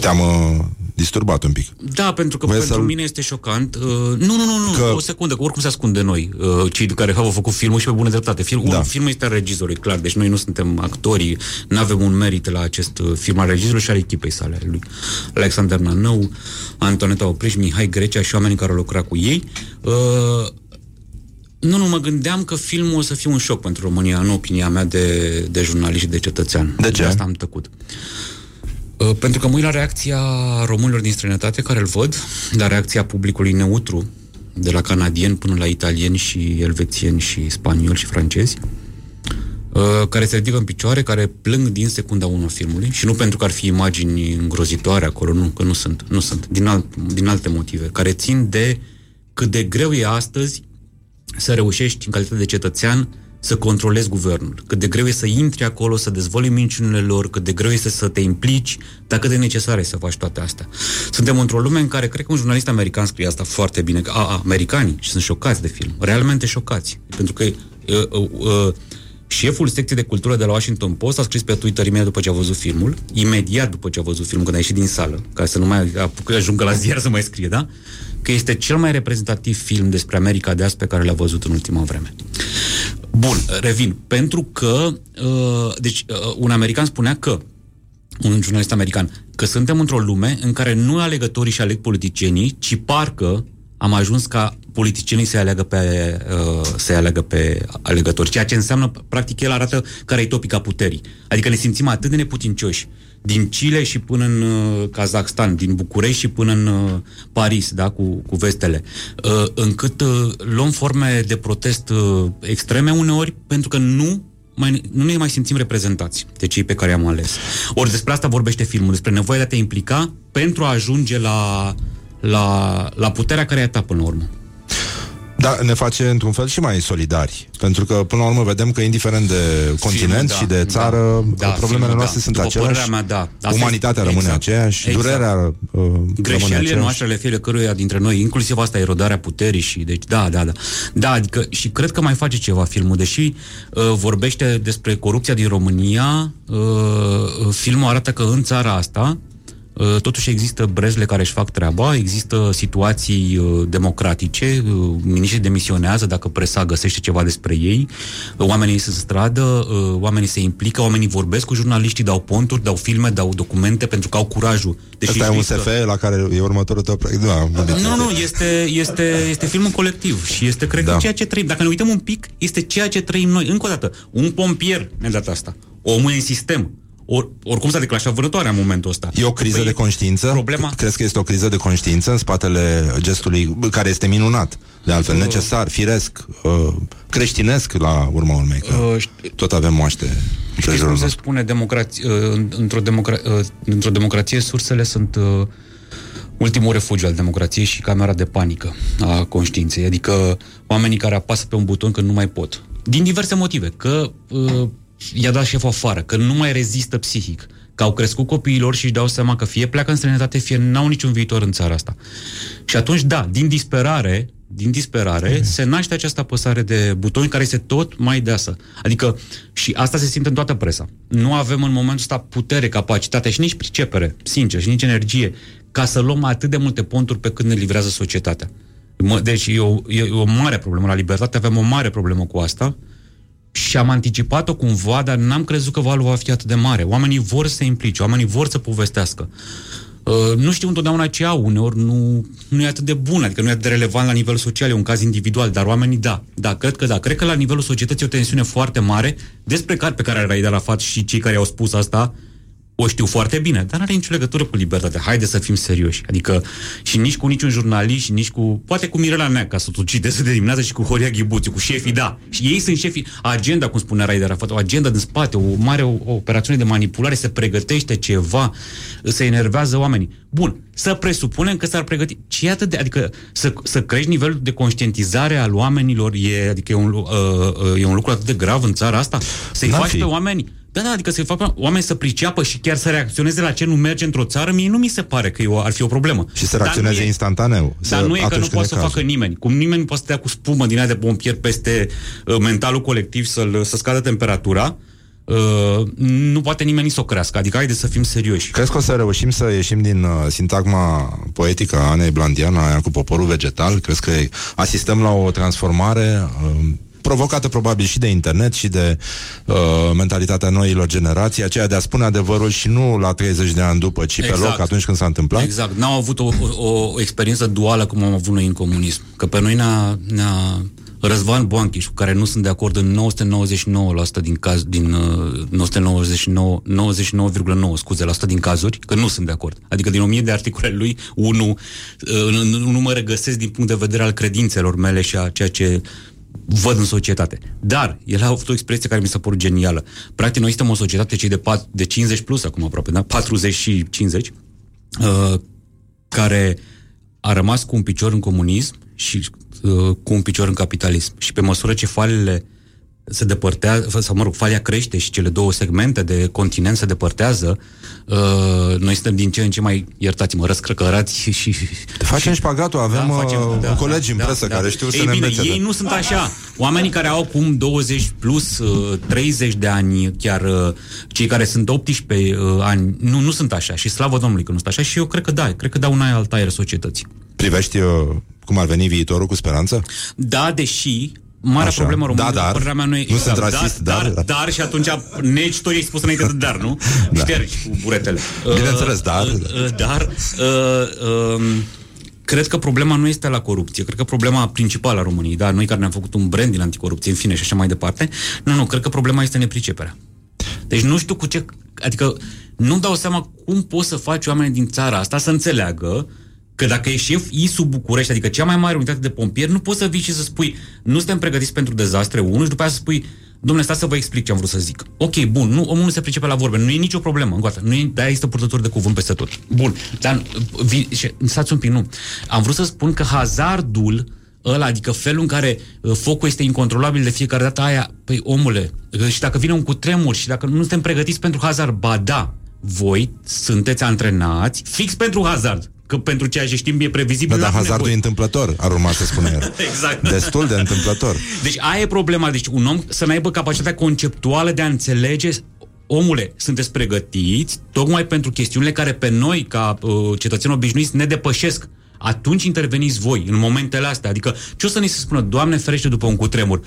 Te-am uh, disturbat un pic. Da, pentru că Vrei pentru să mine este șocant. Uh, nu, nu, nu, nu, că... o secundă, că oricum se ascunde noi, uh, cei care au făcut filmul și pe bună dreptate. Film, da. Filmul este al regizorului, clar, deci noi nu suntem actorii, nu avem un merit la acest uh, film al regizorului și al echipei sale, lui Alexander Nanău, Antoneta Opriș, Mihai Grecea și oamenii care au lucrat cu ei. Uh, nu, nu, mă gândeam că filmul o să fie un șoc pentru România, în opinia mea de, de jurnalist și de cetățean. De ce? De asta am tăcut. Uh, pentru că mă uit la reacția românilor din străinătate care îl văd, la reacția publicului neutru, de la canadieni până la italieni și elvețieni și spanioli și francezi, uh, care se ridică în picioare, care plâng din secunda 1 filmului și nu pentru că ar fi imagini îngrozitoare acolo, nu, că nu sunt, nu sunt, din, alt, din alte motive, care țin de cât de greu e astăzi să reușești în calitate de cetățean să controlezi guvernul, cât de greu e să intri acolo, să dezvolui minciunile lor, cât de greu este să te implici, dar cât de necesar e să faci toate astea. Suntem într-o lume în care, cred că un jurnalist american scrie asta foarte bine, că a, a, americanii și sunt șocați de film, realmente șocați, pentru că uh, uh, uh, Șeful secției de cultură de la Washington Post a scris pe Twitter imediat după ce a văzut filmul, imediat după ce a văzut filmul, când a ieșit din sală, ca să nu mai apucă, ajungă la ziar să mai scrie, da? Că este cel mai reprezentativ film despre America de azi pe care l-a văzut în ultima vreme. Bun, revin. Pentru că, uh, deci, uh, un american spunea că, un jurnalist american, că suntem într-o lume în care nu alegătorii și aleg politicienii, ci parcă am ajuns ca politicienii să aleagă pe, uh, să aleagă pe alegători. Ceea ce înseamnă, practic, el arată care e topica puterii. Adică ne simțim atât de neputincioși din Chile și până în uh, Kazakhstan, din București și până în uh, Paris, da, cu, cu vestele, uh, încât uh, luăm forme de protest uh, extreme uneori pentru că nu mai, nu ne mai simțim reprezentați de cei pe care am ales. Ori despre asta vorbește filmul, despre nevoia de a te implica pentru a ajunge la, la, la puterea care e a ta până la urmă. Da, ne face într-un fel și mai solidari. Pentru că, până la urmă, vedem că, indiferent de continent Filmul, da, și de țară, da, da, problemele filmul, noastre da. sunt După aceleași. părerea mea, da. Asta Umanitatea este- rămâne exact. aceeași, Exact. durerea uh, rămâne Greșelile aceeași. noastre ale fiecăruia dintre noi, inclusiv asta, erodarea puterii și, deci, da, da, da. Da, adică, și cred că mai face ceva filmul, deși uh, vorbește despre corupția din România, uh, uh, filmul arată că în țara asta, uh, totuși există brezle care își fac treaba, există situații uh, democratice, uh, miniștrii demisionează dacă presa găsește ceva despre ei, uh, oamenii se stradă, uh, oamenii se implică, oamenii vorbesc cu jurnaliștii, dau ponturi, dau filme, dau documente pentru că au curajul. Deși Ăsta e un știți că- SF la care e următorul tău proiect. Da, am vorbit. nu, nu, este, este, este filmul colectiv și este, cred da. că, ceea ce trăim. Dacă ne uităm un pic, este ceea ce trăim noi. Încă o dată, un pompier ne-a dat asta. Omul e în sistem. Or, oricum s-a declanșat vânătoarea în momentul ăsta. E o criză Păi, de conștiință? Problema... Crezi că este o criză de conștiință în spatele gestului, bă, care este minunat, de altfel, necesar, firesc, uh, creștinesc la urma urmei, că Uh, tot avem moaște Știți cum împrejurul se nostru. spune democrație, uh, într-o, democra- uh, într-o democrație sursele sunt uh, ultimul refugiu al democrației și camera de panică a conștiinței. Adică oamenii care apasă pe un buton când nu mai pot. Din diverse motive. Că uh, i-a dat șeful afară, că nu mai rezistă psihic, că au crescut copiilor și își dau seama că fie pleacă în străinătate, fie n-au niciun viitor în țara asta. Și atunci, da, din disperare, din disperare, mm. se naște această apăsare de butoni care este tot mai deasă. Adică, și asta se simte în toată presa. Nu avem în momentul ăsta putere, capacitate și nici pricepere, sincer, și nici energie, ca să luăm atât de multe ponturi pe cât ne livrează societatea. Mă, deci e o, e o mare problemă. La libertate avem o mare problemă cu asta și am anticipat-o cumva, dar n-am crezut că valul va fi atât de mare. Oamenii vor să se implice, oamenii vor să povestească. Uh, nu știu întotdeauna ce au, uneori nu, nu e atât de bun, adică nu e atât de relevant la nivel social, e un caz individual, dar oamenii da, da, cred că da. Cred că la nivelul societății e o tensiune foarte mare, despre care, pe care Raida Rafat și cei care au spus asta, o știu foarte bine, dar nu are nicio legătură cu libertatea. Haide să fim serioși. Adică și nici cu niciun jurnalist, și nici cu... Poate cu Mirela Nea, ca să o citesc de dimineață, și cu Horia Ghibuțiu, cu șefii, da. Și ei sunt șefii. Agenda, cum spunea Raida Rafat, o agenda din spate, o mare o, o operațiune de manipulare, se pregătește ceva, se enervează oamenii. Bun, să presupunem că s-ar pregăti. Ce e atât de... Adică să, să crești nivelul de conștientizare al oamenilor, e, adică e un, uh, uh, e un lucru atât de grav în țara asta? Să-i N-ar faci fi. pe oameni da, da, adică să facă oameni să priceapă și chiar să reacționeze la ce nu merge într-o țară, mie nu mi se pare că e o, ar fi o problemă. Și să Dar reacționeze nu e- instantaneu. Dar să, nu e că atunci nu când poate e să o cazul. facă nimeni. Cum nimeni nu poate să dea cu spumă din aia de pompier peste uh, mentalul colectiv să-l, să scadă temperatura, uh, nu poate nimeni să o crească. Adică haide să fim serioși. Crezi că o să reușim să ieșim din uh, sintagma poetică a Anei Blandian, aia cu poporul vegetal? Crezi că asistăm la o transformare uh, provocată probabil și de internet și de uh, mentalitatea noilor generații, aceea de a spune adevărul și nu la 30 de ani după, ci pe Exact. loc atunci când s-a întâmplat? Exact. N-au avut o, o, o experiență duală cum am avut noi în comunism. Că pe noi ne-a, ne-a Răzvan Boanchiș, cu care nu sunt de acord în 999% din caz, din uh, 999, 99,9 scuze, la 100 din cazuri, că nu sunt de acord. Adică din 1000 de articole ale lui, unul uh, nu nu mă regăsesc din punct de vedere al credințelor mele și a ceea ce văd în societate. Dar el a avut o expresie care mi s-a părut genială. Practic, noi suntem o societate cei de, pat, de 50 plus acum aproape, da? 40 și 50, uh, care a rămas cu un picior în comunism și uh, cu un picior în capitalism. Și pe măsură ce falele se depărtează, sau mă rog, falia crește și cele două segmente de continent se depărtează, uh, noi suntem din ce în ce mai, iertați-mă, răscrăcărați și... și Facem șpagatul, avem Da, facem, uh, da, colegi da, în da, presă da. care știu să Ei ne bine, învețe. ei de- nu sunt așa. Oamenii care au acum 20 plus, uh, 30 de ani, chiar uh, cei care sunt 18 uh, ani, nu, nu sunt așa. Și slavă Domnului că nu sunt așa. Și eu cred că da, cred că dau un alt aer societății. Privești uh, cum ar veni viitorul cu speranță? Da, deși Marea Așa. problemă română, Da, dar. părerea mea nu e... Nu sunt da, rasist, dar, dar- dar, dar, și atunci neci tot e spus înainte de dar, nu? Da. Ștergi cu buretele. Bineînțeles, dar- Uh, uh, dar... Uh, um, Cred că problema nu este la corupție. Cred că problema principală a României, da, noi care ne-am făcut un brand din anticorupție, în fine, și așa mai departe, nu, nu, cred că problema este nepriceperea. Deci nu știu cu ce... Adică nu dau seama cum poți să faci oamenii din țara asta să înțeleagă că dacă e șef ISU București, adică cea mai mare unitate de pompieri, nu poți să vii și să spui nu suntem pregătiți pentru dezastre, unul, și după aceea să spui Domnule, stați să vă explic ce am vrut să zic. Ok, bun, nu, omul nu se pricepe la vorbe, nu e nicio problemă, încă o dată, nu e, dar există purtători de cuvânt peste tot. Bun, dar vi, și, stați un pic, nu. Am vrut să spun că hazardul ăla, adică felul în care uh, focul este incontrolabil de fiecare dată aia, păi omule, uh, și dacă vine un cutremur și dacă nu suntem pregătiți pentru hazard, ba da, voi sunteți antrenați fix pentru hazard. Că pentru ceea ce știm e previzibil. Da, dar n-avem hazardul e nevoie. întâmplător, ar urma să spună el. Exact. Destul de întâmplător. Deci aia e problema. Deci un om să n-aibă capacitatea conceptuală de a înțelege Omule, sunteți pregătiți tocmai pentru chestiunile care pe noi, ca uh, cetățeni obișnuiți, ne depășesc. Atunci interveniți voi, în momentele astea. Adică, ce o să ni se spună, Doamne ferește după un cutremur?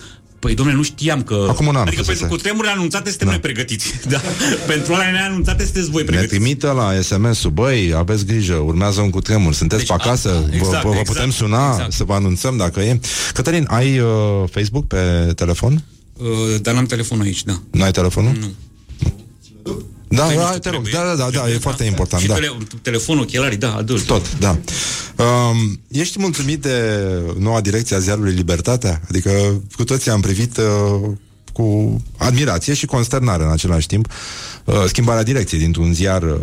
Păi, domnule, nu știam că... Acum un an Adică fusese. pentru cutremurile anunțate suntem da. noi pregătiți. Da. pentru alea neanunțate sunteți voi Ne pregătiți. trimită la SMS-ul, băi, aveți grijă, urmează un cutremur, sunteți Deci, pe acasă, a- vă, exact, vă, vă exact, putem suna exact. să vă anunțăm dacă e. Cătălin, ai uh, Facebook pe telefon? Uh, dar n-am telefonul aici, da. Nu ai telefonul? Nu. Da, Păi nu da, știu, te rog, trebuie. da, da, da, da, e foarte important, Și da. tele, telefonul, ochelarii, da, adult. Tot, da. Um, ești mulțumit de noua direcție a ziarului Libertatea? Adică cu toții am privit uh, cu admirație și consternare în același timp uh, schimbarea direcției dintr-un ziar, uh,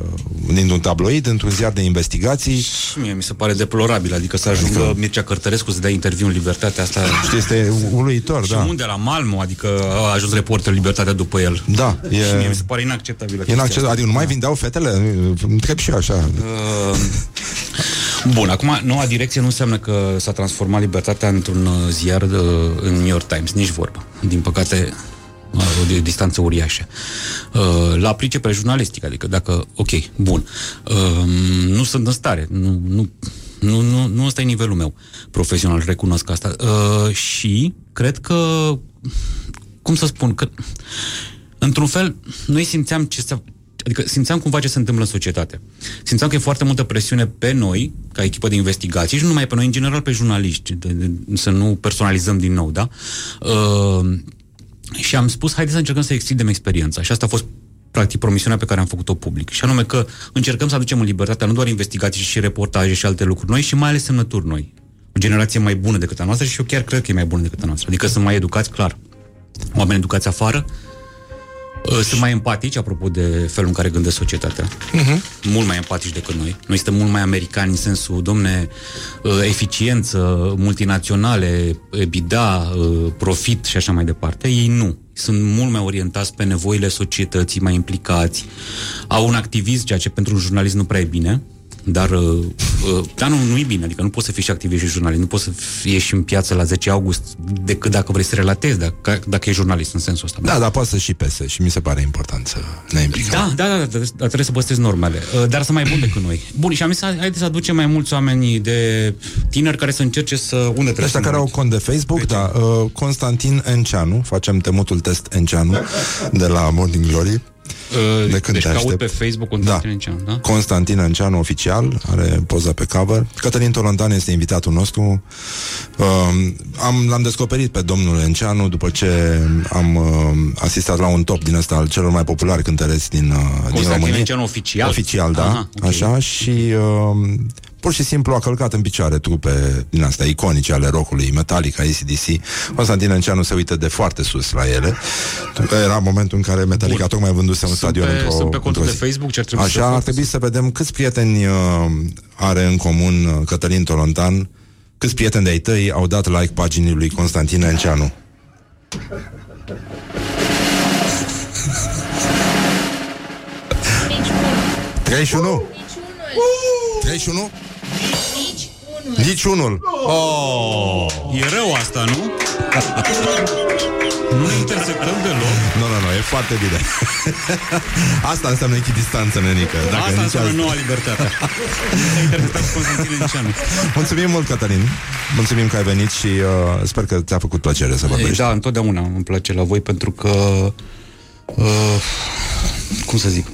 dintr-un tabloid, într-un ziar de investigații. Și mie mi se pare deplorabil, adică să ajungă adică... Mircea Cărtărescu să dea interviu în Libertatea asta. Știi, este uluitor, și da. unde? La Malmo, adică a ajuns reporter Libertatea după el. Da, e- Și mie mi se pare inacceptabil. E inacceptabil. Adică nu mai vindeau fetele? Îmi Întreb și eu așa. Uh, Bun, acum noua direcție nu înseamnă că s-a transformat libertatea într-un uh, ziar uh, în New York Times, nici vorbă. Din păcate, uh, o de- distanță uriașă. Uh, La pricepe jurnalistică, adică dacă, ok, bun, uh, nu sunt în stare, nu, nu, nu, nu, nu ăsta e nivelul meu profesional, recunosc asta. Uh, și cred că, cum să spun, că într-un fel, noi simțeam ce se, adică simțeam cumva ce se întâmplă în societate. Simțeam că e foarte multă presiune pe noi, ca echipă de investigații, și nu numai pe noi, în general pe jurnaliști, de, de, să nu personalizăm din nou, da? Uh, și am spus, haideți să încercăm să extindem experiența. Și asta a fost practic promisiunea pe care am făcut-o public. Și anume că încercăm să aducem în libertatea nu doar investigații și reportaje și alte lucruri noi, și mai ales semnături noi. O generație mai bună decât a noastră și eu chiar cred că e mai bună decât a noastră. Adică sunt mai educați, clar. Oameni educați afară, Uh, Sunt mai empatici, apropo de felul în care gândesc societatea. Uh-huh. Mult mai empatici decât noi. Noi suntem mult mai americani în sensul, domne, uh, eficiență, multinaționale, EBITDA, uh, profit și așa mai departe. Ei nu. Sunt mult mai orientați pe nevoile societății, mai implicați. Au un activism, ceea ce pentru un jurnalist nu prea e bine. Dar, uh, uh, dar nu, nu e bine, adică nu poți să fii și activist și jurnalist, nu poți să ieși în piață la 10 august decât dacă vrei să relatezi, dacă, dacă e jurnalist în sensul ăsta. Da, dar poate să și pese și mi se pare important să ne implicăm. Da, da, da, da, dar trebuie să păstrezi normele. Uh, Dar să mai bun decât noi. Bun, și am zis, haideți să aducem mai mulți oameni de tineri care să încerce să... Unde trebuie Ăștia să care au cont de Facebook, da, uh, Constantin Enceanu, facem temutul test Enceanu de la Morning Glory. Uh, de când deci te caut aștept. pe Facebook Constantin da. Enceanu, da? Constantin Enceanu oficial, are poza pe cover. Cătălin Tolontan este invitatul nostru. Uh, am, l-am descoperit pe domnul Enceanu după ce am uh, asistat la un top din ăsta al celor mai populari cântăreți din, uh, din Constantin România. Enceanu oficial? Oficial, da. Aha, ok. Așa și uh, pur și simplu a călcat în picioare trupe din astea iconice ale rockului, Metallica, ACDC. Constantin Enceanu se uită de foarte sus la ele. Era momentul în care Metallica Bun. tocmai vânduse un stadion într-o Sunt pe contul de Facebook, ce ar trebui Așa, să ar trebui să vedem câți prieteni uh, are în comun uh, Cătălin Tolontan, câți prieteni de-ai tăi au dat like paginii lui Constantin Enceanu. Três, não? Três, não? 31? Nici unul. Oh. E rău asta, nu? nu ne intersectăm deloc. Nu, nu, nu, e foarte bine. Asta înseamnă echidistanță, nenică. Dacă Asta nici înseamnă asta- noua libertate. Nu s-a intersectat cu Constantin Liceanu. Mulțumim mult, Cătălin. Mulțumim că ai venit și uh, sper că ți-a făcut plăcere să vorbești. Da, întotdeauna îmi place la voi pentru că... Uh, cum să zic?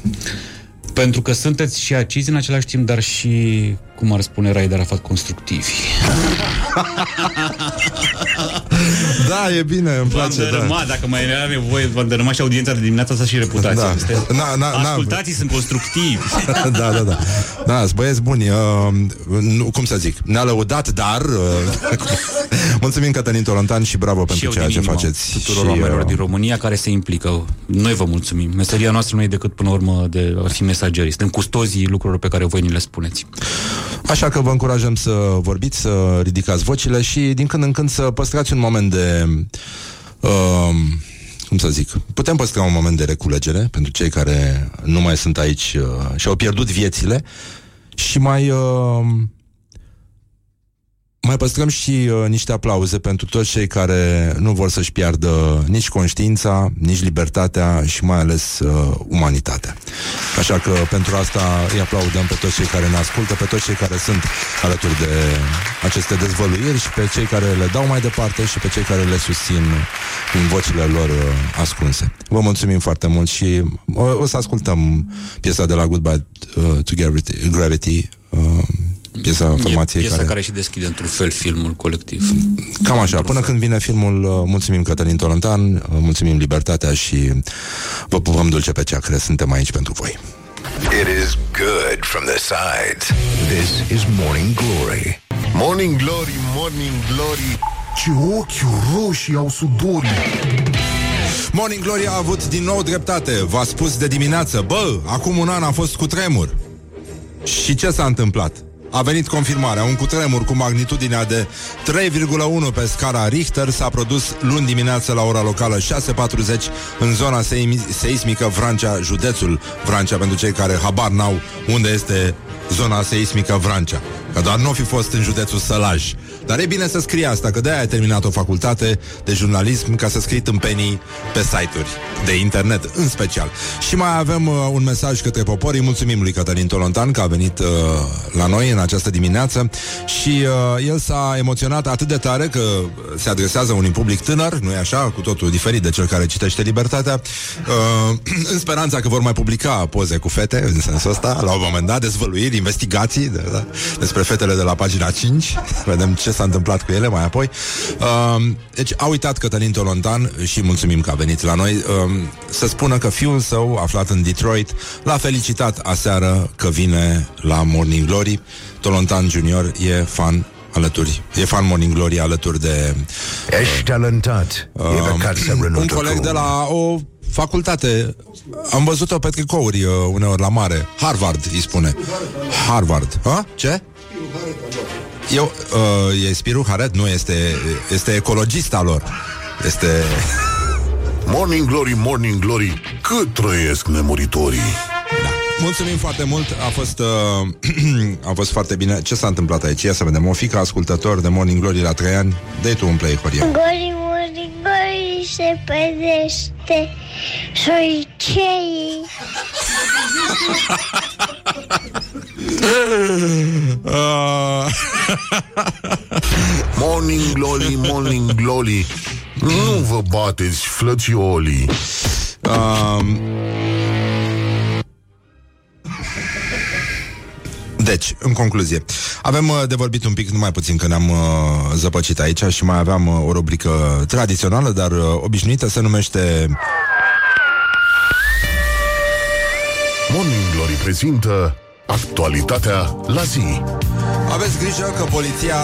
Pentru că sunteți și acizi în același timp, dar și, cum ar spune Raed Arafat, constructivi. Da, e bine, îmi V-am place, da. dărâmat, dacă mai era nevoie, v-am dărâmat și audiența de dimineața asta și reputația. Da. Este- Na- na- na- Ascultații sunt constructivi. da, da, da. Da, sunt băieți buni. Uh, nu, cum să zic? Ne-a lăudat, dar... Uh, mulțumim, Cătălin Tolontan, și bravo și pentru eu ceea din ce inima faceți. tuturor și, oamenilor uh, din România care se implică. Noi vă mulțumim. Meseria noastră nu e decât până la urmă de a fi mesageri. Suntem custozii lucrurilor pe care voi ni le spuneți. Așa că vă încurajăm să vorbiți, să ridicați vocile și din când în când să păstrați un moment de... Uh, cum să zic, putem păstra un moment de reculegere pentru cei care nu mai sunt aici uh, și au pierdut viețile și mai uh, mai păstrăm și uh, niște aplauze pentru toți cei care nu vor să-și piardă nici conștiința, nici libertatea și mai ales uh, umanitatea. Așa că pentru asta îi aplaudăm pe toți cei care ne ascultă, pe toți cei care sunt alături de aceste dezvăluiri și pe cei care le dau mai departe și pe cei care le susțin în vocile lor uh, ascunse. Vă mulțumim foarte mult și o, o să ascultăm piesa de la Goodbye uh, to Gravity, Gravity uh, piesa formației e piesa care... care și deschide într-un fel filmul colectiv. Cam așa, până când vine filmul, uh, mulțumim Cătălin Tolontan, uh, mulțumim Libertatea și vă pupăm dulce pe ceacre, suntem aici pentru voi. It is good from the sides. This is Morning Glory. Morning Glory, Morning Glory Ce ochi roșii au sudorii Morning Glory a avut din nou dreptate, v-a spus de dimineață, bă, acum un an a fost cu tremur. Și ce s-a întâmplat? A venit confirmarea. Un cutremur cu magnitudinea de 3,1 pe scara Richter s-a produs luni dimineață la ora locală 6.40 în zona seimi- seismică Vrancea, județul Vrancea, pentru cei care habar n-au unde este zona seismică Vrancea. Că doar nu fi fost în județul Sălaj. Dar e bine să scrie asta, că de-aia ai terminat o facultate de jurnalism ca să scrii tâmpenii pe site-uri de internet, în special. Și mai avem uh, un mesaj către popor. Îi mulțumim lui Cătălin Tolontan că a venit uh, la noi în această dimineață și uh, el s-a emoționat atât de tare că se adresează unui public tânăr, nu e așa, cu totul diferit de cel care citește Libertatea, uh, în speranța că vor mai publica poze cu fete, în sensul ăsta, la un moment dat, dezvăluiri, investigații de, da, despre fetele de la pagina 5, vedem ce s-a întâmplat cu ele mai apoi. Uh, deci a uitat Cătălin Tolontan și mulțumim că a venit la noi uh, să spună că fiul său, aflat în Detroit, l-a felicitat aseară că vine la Morning Glory. Tolontan Junior e fan alături, e fan Morning Glory alături de Ești talentat. E pe care să un renunță coleg cu- de la o facultate. Am văzut-o pe tricouri uh, uneori la mare. Harvard îi spune. Harvard. Ha? Ce? Eu, uh, e Spiru Haret? Nu, este, este ecologista lor. Este... Morning Glory, Morning Glory Cât trăiesc nemuritorii Da. Mulțumim foarte mult, a fost, uh, a fost foarte bine. Ce s-a întâmplat aici? Ia să vedem. O fică ascultător de Morning Glory la 3 ani. Dă-i tu un play, Horia. Gori, mori, gori se pedește Șoricei Uh, Morning Glory, Morning Glory. Nu vă bateți, flățiolii Deci, în concluzie, avem uh, de vorbit un pic, numai puțin că ne-am uh, zăpăcit aici și mai aveam uh, o rubrică tradițională, dar uh, obișnuită, se numește Morning Glory prezintă Actualitatea la zi. Aveți grijă că poliția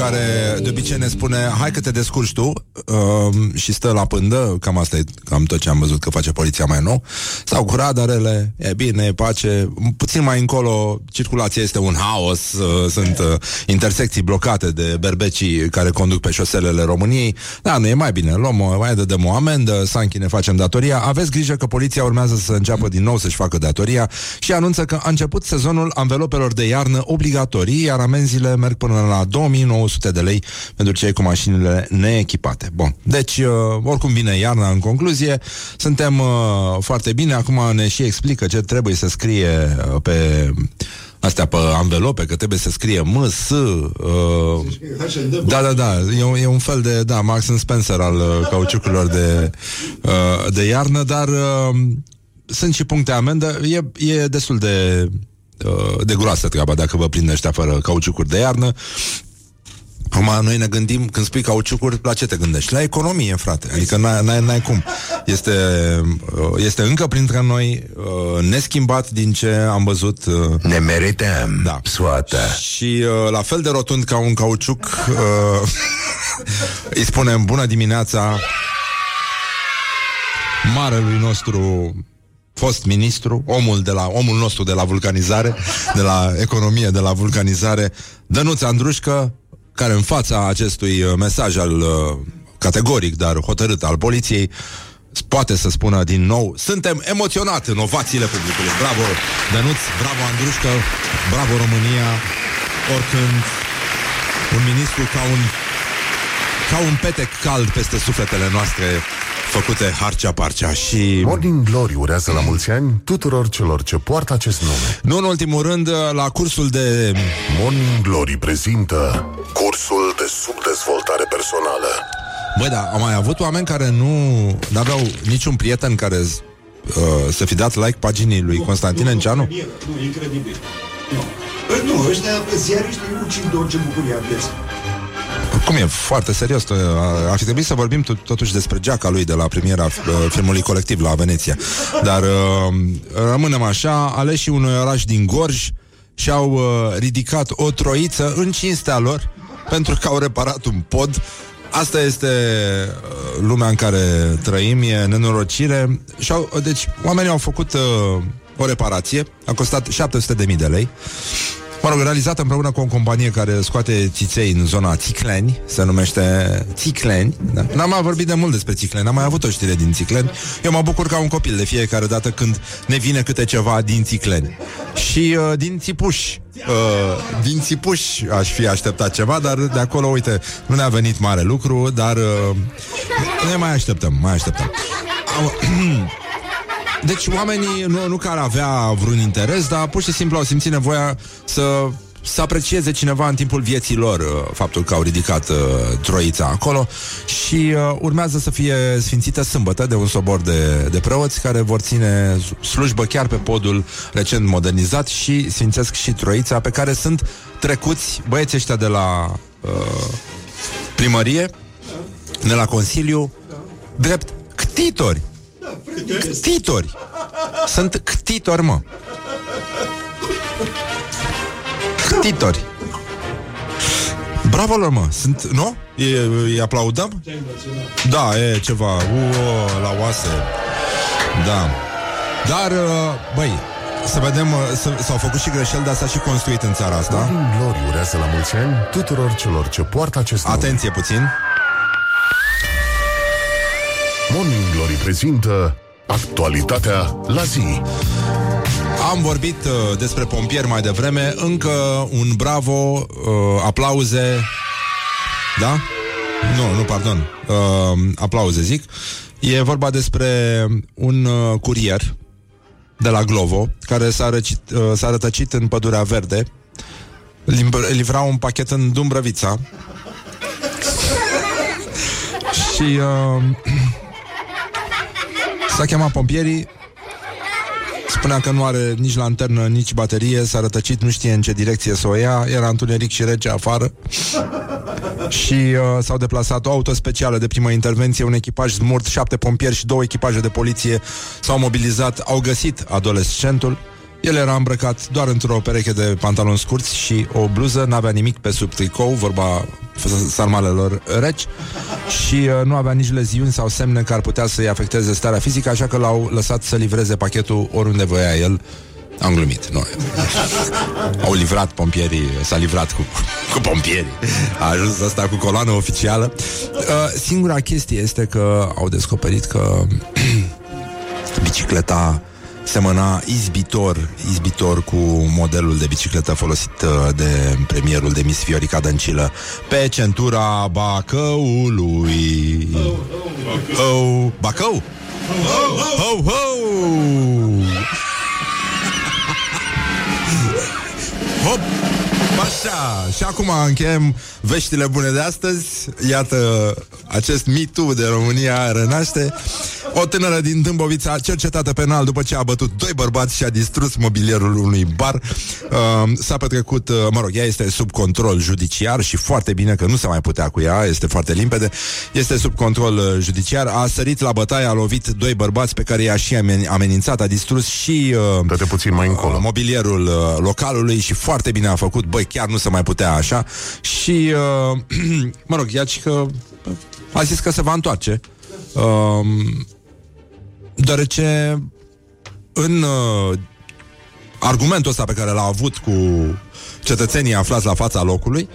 care de obicei ne spune hai că te descurci tu uh, și stă la pândă, cam asta e cam tot ce am văzut că face poliția mai nou, sau cu radarele, e bine, e pace, puțin mai încolo circulația este un haos, uh, sunt uh, intersecții blocate de berbecii care conduc pe șoselele României, da, nu e mai bine, luăm, o- mai dăm o amendă, Sanchi ne facem datoria, aveți grijă că poliția urmează să înceapă din nou să-și facă datoria și anunță că a început sezonul anvelopelor de iarnă obligatorii, iar amenziile merg până la 2900 de lei pentru cei cu mașinile neechipate. Bun, deci uh, oricum vine iarna în concluzie, suntem uh, foarte bine, acum ne și explică ce trebuie să scrie uh, pe astea pe anvelope, că trebuie să scrie M, S, uh, da, da, da, e, un- e un fel de, da, Max Spencer al uh, cauciucurilor de, uh, de iarnă, dar uh, sunt și puncte amendă, e, e destul de uh, de groasă treaba dacă vă prinde ăștia fără cauciucuri de iarnă. Acum noi ne gândim, când spui cauciucuri, la ce te gândești? La economie, frate. Adică n-ai, n-ai, n-ai cum. Este, uh, este încă printre noi, uh, neschimbat din ce am văzut. uh, Ne merităm Da. soată. Și uh, la fel de rotund ca un cauciuc, uh, îi spunem bună dimineața marelui nostru fost ministru, omul, de la, omul nostru de la vulcanizare, de la economie, de la vulcanizare, Dănuț Andrușcă, care în fața acestui uh, mesaj al uh, categoric, dar hotărât al poliției, poate să spună din nou, suntem emoționat în ovațiile publicului. Bravo, Dănuț, bravo, Andrușcă, bravo, România, oricând un ministru ca un ca un petec cald peste sufletele noastre făcute harcea-parcea și... Morning Glory urează la mulți ani tuturor celor ce poartă acest nume. Nu în ultimul rând, la cursul de... Morning Glory prezintă cursul de subdezvoltare personală. Băi, da, am mai avut oameni care nu aveau niciun prieten care uh, să fi dat like paginii lui Constantin Enceanu? Nu, incredibil. Nu. Păi Nu, ăștia ziariștii ucid de orice bucurie a vieții. Cum e? Foarte serios. uh, Ar fi trebuit să vorbim to- totuși despre geaca lui de la premiera uh, filmului colectiv la Veneția. Dar uh, rămânem așa, aleșii unui oraș din Gorj și-au uh, ridicat o troiță în cinstea lor pentru că au reparat un pod Asta este uh, lumea în care trăim, e nenorocire. Și-au, deci, oamenii au făcut uh, o reparație, a costat 700.000 de lei. Mă rog, realizată împreună cu o companie care scoate țiței în zona Țicleni, se numește Țicleni. Da? N-am mai vorbit de mult despre Țicleni, am mai avut o știre din Țicleni. Eu mă bucur ca un copil de fiecare dată când ne vine câte ceva din Țicleni. Și uh, din Țipuși, uh, din Țipuși aș fi așteptat ceva, dar de acolo, uite, nu ne-a venit mare lucru, dar uh, ne mai așteptăm, mai așteptăm. Au- Deci oamenii nu, nu că ar avea vreun interes, dar pur și simplu au simțit nevoia să să aprecieze cineva în timpul vieții lor uh, faptul că au ridicat uh, troița acolo și uh, urmează să fie sfințită sâmbătă de un sobor de, de preoți care vor ține slujbă chiar pe podul recent modernizat și sfințesc și troița pe care sunt trecuți băieții ăștia de la uh, primărie, de la Consiliu, drept ctitori. Ctitori. Sunt ctitori, mă. Ctitori. Bravo lor, mă. Sunt, nu? E, îi aplaudăm? Da, e ceva. Uo, la oase. Da. Dar, uh, băi, să vedem, uh, s- s-au făcut și greșeli, dar s-a și construit în țara asta. Morning Glory urează la mulți ani tuturor celor ce poartă acest nume. Atenție puțin. Morning Glory prezintă actualitatea la zi. Am vorbit uh, despre pompieri mai devreme, încă un bravo, uh, aplauze. Da? Nu, nu, pardon. Uh, aplauze, zic. E vorba despre un uh, curier de la Glovo care s-a, răcit, uh, s-a rătăcit în Pădurea Verde lim- livra un pachet în Dumbrăvița și uh, s-a chemat pompierii Spunea că nu are nici lanternă, nici baterie S-a rătăcit, nu știe în ce direcție să o ia Era întuneric și rece afară. Și uh, s-au deplasat o auto specială de primă intervenție Un echipaj smurt, șapte pompieri și două echipaje de poliție S-au mobilizat, au găsit adolescentul El era îmbrăcat doar într-o pereche de pantaloni scurți și o bluză, n-avea nimic pe sub tricou, vorba sarmalelor reci și uh, nu avea nici leziuni sau semne care ar putea să-i afecteze starea fizică, așa că l-au lăsat să livreze pachetul oriunde voia el. Am glumit, nu. Au livrat pompierii, s-a livrat cu, cu pompierii. A ajuns asta cu coloană oficială. Uh, singura chestie este că au descoperit că bicicleta semăna izbitor, izbitor cu modelul de bicicletă folosit uh, de premierul de Miss Viorica Dăncilă pe centura Bacăului. Oh, Bacău? Ho, ho! Hop! Așa, și acum încheiem veștile bune de astăzi. Iată, acest mitu de România renaște. O tânără din Dâmbovița cercetată penal după ce a bătut doi bărbați și a distrus mobilierul unui bar. Uh, s-a petrecut, uh, mă rog, ea este sub control judiciar și foarte bine că nu se mai putea cu ea, este foarte limpede. Este sub control uh, judiciar, a sărit la bătaie, a lovit doi bărbați pe care și-a și amen- amenințat, a distrus și uh, puțin mai încolo. Uh, mobilierul uh, localului și foarte bine a făcut. Băi, chiar nu se mai putea așa. Și, uh, mă rog, ea și că a zis că se va întoarce. Uh, deoarece în uh, argumentul ăsta pe care l-a avut cu cetățenii aflați la fața locului,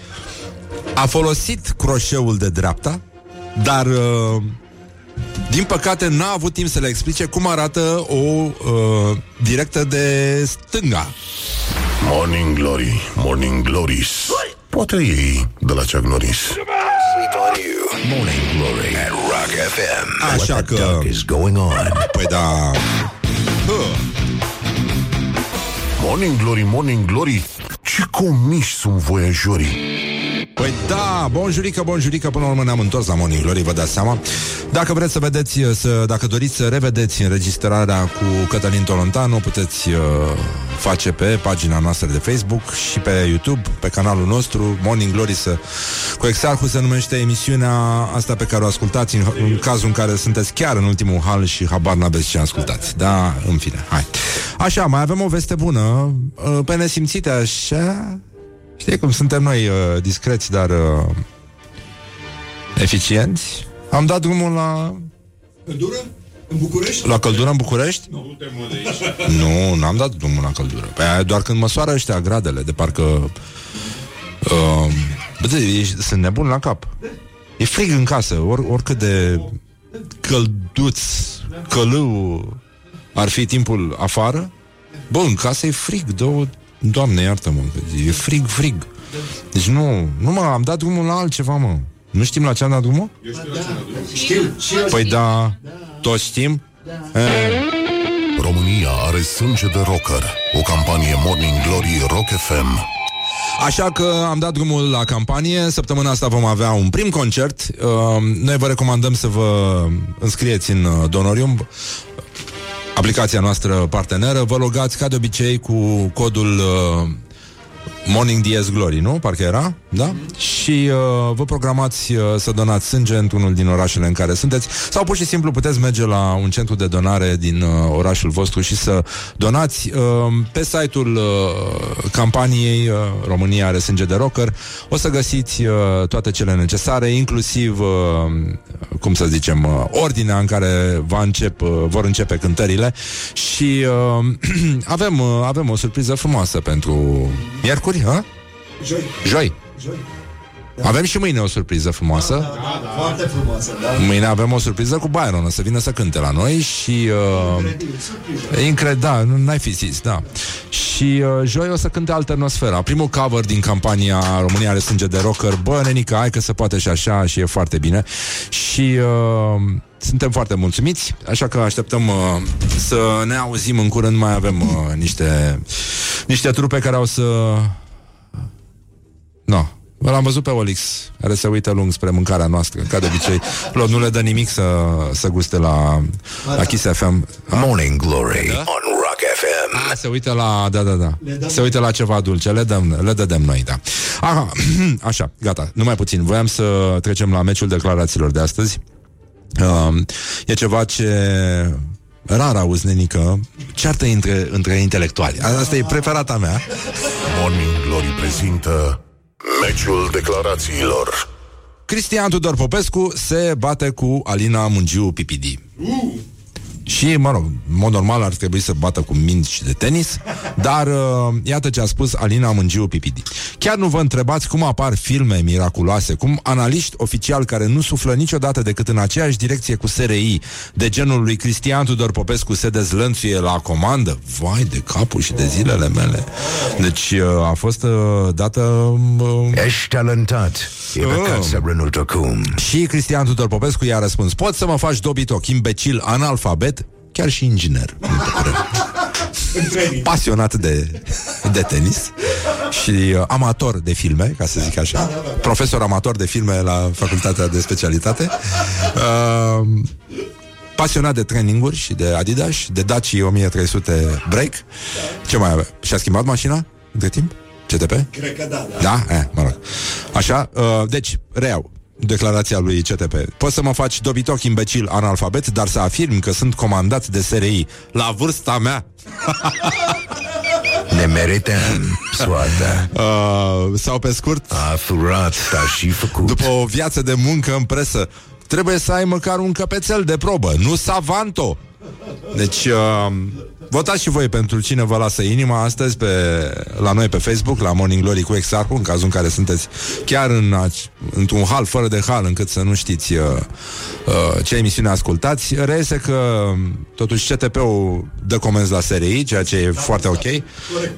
a folosit croșeul de dreapta, dar uh, din păcate n-a avut timp să le explice cum arată o uh, directă de stânga. Morning Glory, Morning Glories Poate ei de la Chuck Norris Sleep on you. Morning Glory at Rock FM. Așa What the că- duck is going on? Păi da... Morning Glory, Morning Glory Ce comiși sunt voiajorii Păi da, bonjurică, bonjurică Până la urmă ne-am întors la Morning Glory, vă dați seama. Dacă vreți să vedeți să, Dacă doriți să revedeți înregistrarea Cu Cătălin Tolontanu, o puteți uh, Face pe pagina noastră de Facebook Și pe YouTube, pe canalul nostru Morning Glory să, Cu Exarhul se numește emisiunea Asta pe care o ascultați în, în cazul în care Sunteți chiar în ultimul hal și habar n-aveți ce ascultați. Da, în fine, hai. Așa, mai avem o veste bună uh, Pe nesimțite așa Știi cum suntem noi uh, discreți, dar uh, eficienți? Am dat drumul la, Căldură? În București? la căldură în București? Nu te mă de aici. Nu, n-am dat drumul la căldură. Pe aia doar când măsoară ăștia gradele, de parcă... Uh, bă, de, ești, sunt nebun la cap. E frig în casă, or, oricât de călduț, călău ar fi timpul afară. Bă, în casă e frig, două... Doamne, iartă-mă, că e frig, frig. Deci nu, nu mă, am dat drumul la altceva, mă. Nu știm la ce am dat drumul? Știu. Și eu Păi da, toți știm? Eh. România are sânge de rocker O campanie Morning Glory Rock FM Așa că am dat drumul la campanie. Săptămâna asta vom avea un prim concert. Uh, noi vă recomandăm să vă înscrieți în uh, Donorium, aplicația noastră parteneră. Vă logați ca de obicei cu codul uh, Morning DS Glory, nu? Parcă era, da? Și uh, vă programați uh, să donați sânge într-unul din orașele în care sunteți sau pur și simplu puteți merge la un centru de donare din uh, orașul vostru și să donați uh, pe site-ul uh, campaniei uh, România are sânge de rocker. O să găsiți uh, toate cele necesare, inclusiv uh, cum să zicem, uh, ordinea în care va încep, uh, vor începe cântările și uh, avem, uh, avem o surpriză frumoasă pentru miercuri, ha? Joi. Joi. Joi. Avem și mâine o surpriză frumoasă. Da, foarte frumoasă, da. Mâine avem o surpriză cu Byron, o să vină să cânte la noi și... Uh, Incredibil, surpriză. Incredibil, da, nu n-ai fi zis, da. Și uh, joi o să cânte Alternosfera, primul cover din campania România are sânge de rocker. Bă, nenică, hai că se poate și așa și e foarte bine. Și uh, suntem foarte mulțumiți, așa că așteptăm uh, să ne auzim în curând. Mai avem uh, niște, niște trupe care au să... No, L-am văzut pe Olix, care se uită lung spre mâncarea noastră, ca de obicei. Lor nu le dă nimic să, să guste la, la Kiss FM. Morning Glory on Rock FM. A, se uită la, da, da, da. dăm- Se uită la ceva dulce, le dăm, le dădem noi, da. Aha, așa, gata, numai puțin. Voiam să trecem la meciul declarațiilor de astăzi. Uh, e ceva ce rar auzi, nenică, ceartă între, între intelectuali. Asta e preferata mea. Morning Glory prezintă Meciul declarațiilor Cristian Tudor Popescu se bate cu Alina Mungiu Pipidi. Și, mă rog, în mod normal ar trebui să bată cu mingi de tenis, dar uh, iată ce a spus Alina Mângiu Pipidi. Chiar nu vă întrebați cum apar filme miraculoase, cum analiști oficiali care nu suflă niciodată decât în aceeași direcție cu SRI, de genul lui Cristian Tudor Popescu se dezlănțuie la comandă. Vai de capul și de zilele mele. Deci uh, a fost uh, dată... Uh, Ești talentat. E păcat să renunți acum. și Cristian Tudor Popescu i-a răspuns Poți să mă faci dobitoc, imbecil, analfabet Chiar și inginer Pasionat de, de tenis Și uh, amator de filme Ca să zic așa Profesor amator de filme la facultatea de specialitate uh, Pasionat de traininguri și de Adidas De Daci 1300 Break Ce mai avea? Și-a schimbat mașina între timp? CTP? Cred că da, da. Da? Eh, mă rog. Așa, uh, deci, reiau declarația lui CTP. Poți să mă faci dobitoc imbecil analfabet, dar să afirm că sunt comandat de SRI la vârsta mea. Ne merităm soarta. Uh, sau pe scurt, A furat, dar și făcut. după o viață de muncă în presă, trebuie să ai măcar un căpețel de probă, nu savanto. Deci, uh, votați și voi pentru cine vă lasă inima astăzi pe, la noi pe Facebook, la Morning Glory cu Exarhu, în cazul în care sunteți chiar în, aci- într-un hal fără de hal, încât să nu știți uh, uh, ce emisiune ascultați. Reiese că, totuși, CTP-ul dă comenzi la SRI, ceea ce e foarte ok.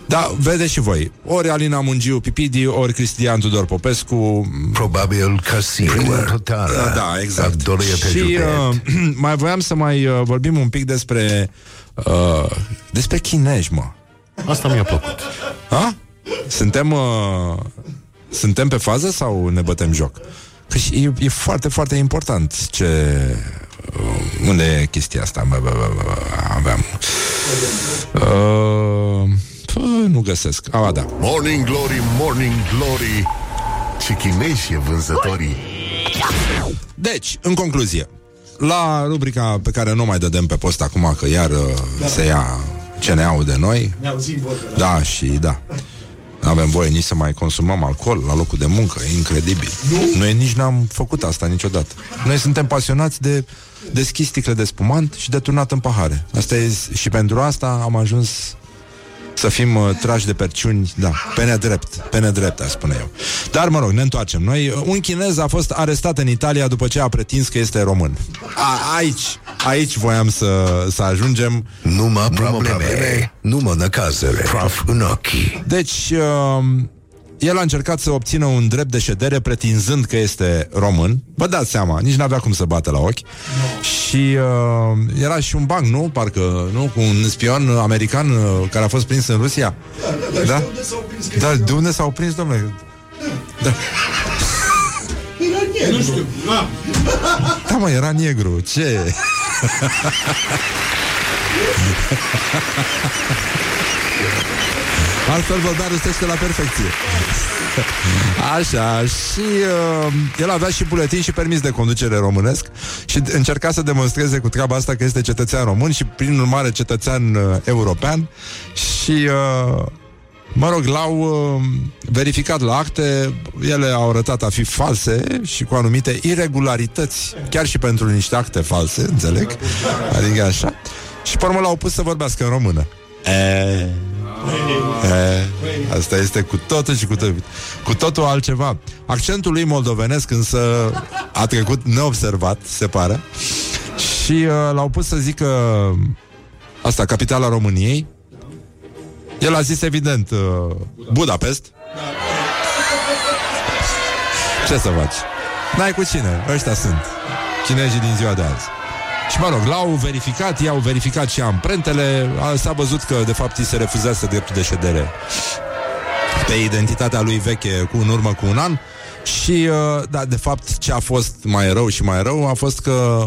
Dar vedeți și voi. Ori Alina Mungiu Pipidi, ori Cristian Tudor Popescu, Probabil că singură totală. da, da, exact. Dorie pe Și județ. uh, mai voiam să mai uh, vorbim un pic despre uh, despre chinezi, mă. Asta mi-a plăcut. Ha? Suntem uh, suntem pe fază sau ne bătem joc? Că și e, e foarte, foarte important ce uh, unde e chestia asta? Bă, bă, bă, bă, aveam. Uh, pă, nu găsesc. Ah, da. Morning Glory, Morning Glory Ce chinezi e vânzătorii Deci, în concluzie, la rubrica pe care nu mai dădem pe post acum, că iar uh, se ia CNA-ul de noi, Ne auzim vorbe. da, și da. Nu avem voie nici să mai consumăm alcool la locul de muncă, e incredibil. Nu? Noi nici n-am făcut asta niciodată. Noi suntem pasionați de deschis sticle de spumant și de turnat în pahare. Asta e, și pentru asta am ajuns să fim uh, trași de perciuni, da, pe nedrept, pe nedrept, aș spune eu. Dar, mă rog, ne întoarcem. Noi, uh, un chinez a fost arestat în Italia după ce a pretins că este român. A, aici, aici voiam să, să ajungem. Numai probleme, numai năcazere, praf în ochii. Deci, uh, el a încercat să obțină un drept de ședere pretinzând că este român. Vă dați seama, nici n-avea cum să bată la ochi. Și uh, era și un banc, nu? Parcă, nu? Cu un spion american uh, care a fost prins în Rusia. Da? Dar de unde s-au prins, domnule? Da. Era negru. Nu știu, da. Da, mă, era negru. Ce? Altfel vorbea rusește la perfecție. Așa, și uh, el avea și buletin și permis de conducere românesc și încerca să demonstreze cu treaba asta că este cetățean român și prin urmare cetățean uh, european și uh, Mă rog, l-au uh, verificat la acte, ele au arătat a fi false și cu anumite irregularități, chiar și pentru niște acte false, înțeleg? Adică așa. Și pe urmă l-au pus să vorbească în română. E, e, asta este cu totul și cu totul, cu totul altceva. Accentul lui moldovenesc însă a trecut neobservat, se pare. Și uh, l-au pus să zică asta, capitala României, el a zis evident uh, Budapest Ce să faci? N-ai cu cine, ăștia sunt Chinezii din ziua de azi și mă rog, l-au verificat, i-au verificat și amprentele. A- S-a văzut că de fapt îi se refuzează dreptul de ședere Pe identitatea lui veche cu în urmă cu un an. Și uh, da, de fapt ce a fost mai rău și mai rău A fost că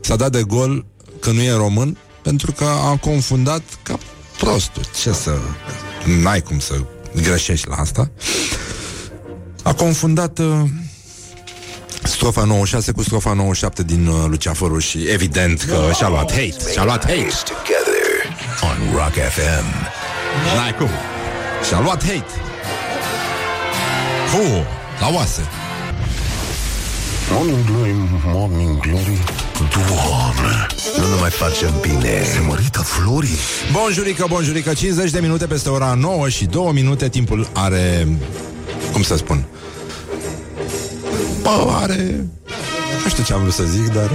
s-a dat de gol Că nu e român Pentru că a confundat ca prostul. Ce să... N-ai cum să greșești la asta. A confundat uh, Strofa 96 cu strofa 97 din uh, Luceafărul și evident că și-a luat hate. Și-a luat hate. Together on Rock FM. N-ai cum. Și-a luat hate. Fu, la oase. Morning Glory, Morning Glory Doamne Nu ne mai facem bine. Se mărită florii Bonjurică, bonjurică 50 de minute peste ora 9 și 2 minute Timpul are Cum să spun Bă, are Nu știu ce am vrut să zic, dar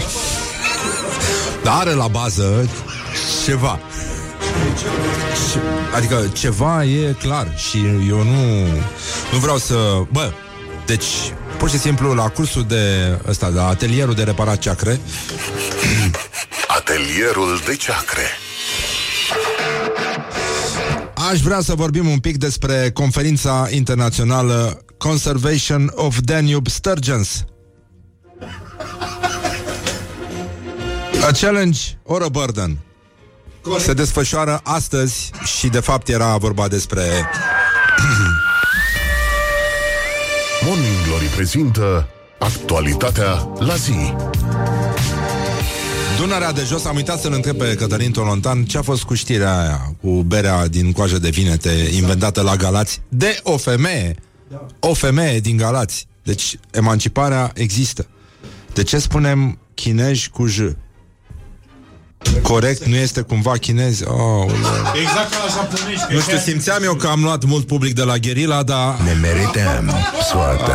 Dar are la bază Ceva. Ce- Adică ceva e clar Și eu nu Nu vreau să... Bă, deci Pur și simplu la cursul de ăsta, la atelierul de reparat ceacre Atelierul de ceacre. Aș vrea să vorbim un pic despre conferința internațională Conservation of Danube Sturgeons. A challenge or a burden. Se desfășoară astăzi și de fapt era vorba despre Morning Glory prezintă Actualitatea la zi Dunărea de jos. Am uitat să-l întreb pe Cătălin Tolontan ce a fost cu știrea aia cu berea din coajă de vinete inventată la Galați de o femeie. O femeie din Galați. Deci emanciparea există. De ce spunem chinezi cu J? Corect, nu este cumva chinez? Oh, Exact ca la japonești. că nu știu, e- simțeam eu că am luat mult public de la Gherila, dar... Ne merităm soarta.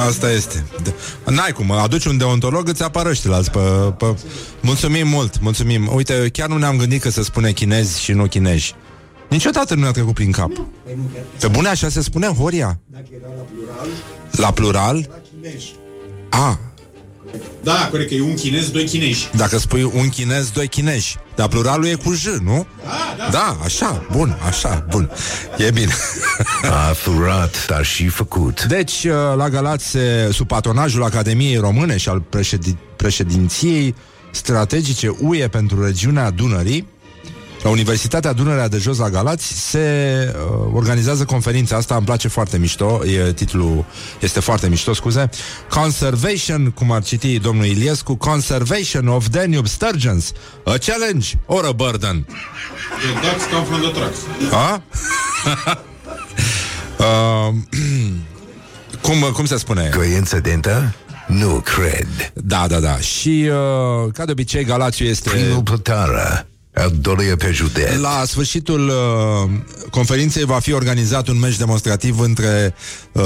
Ah, asta este. De- N-ai cum, aduci un deontolog, îți apară ăștilalți pe, pe... Mulțumim mult, mulțumim. Uite, chiar nu ne-am gândit că se spune chinezi și nu chinezi. Niciodată nu ne-a trecut prin cap. Pe bune așa se spune, Horia? La plural? A, Da, corect, că e un chinez, doi chinezi. dacă spui un chinez, doi chinezi. Dar pluralul e cu J, nu? Da, Da, așa, bun, așa, bun. E bine. A furat, dar și făcut. Deci, uh, la Galați, se- sub patronajul Academiei Române și al președi- președinției strategice UE pentru regiunea Dunării, la Universitatea Dunărea de Jos la Galați se uh, organizează conferința asta, îmi place foarte mișto, e, titlul este foarte mișto, scuze. Conservation, cum ar citi domnul Iliescu, Conservation of Danube Sturgeons, a challenge or a burden. The ducks come from the trucks. A? uh, cum, cum se spune? Coincidentă? Nu cred. Da, da, da. Și, uh, ca de obicei, Galațiu este... Primul pe țară. Al doilea pe județ. La sfârșitul uh, conferinței va fi organizat un meci demonstrativ între uh,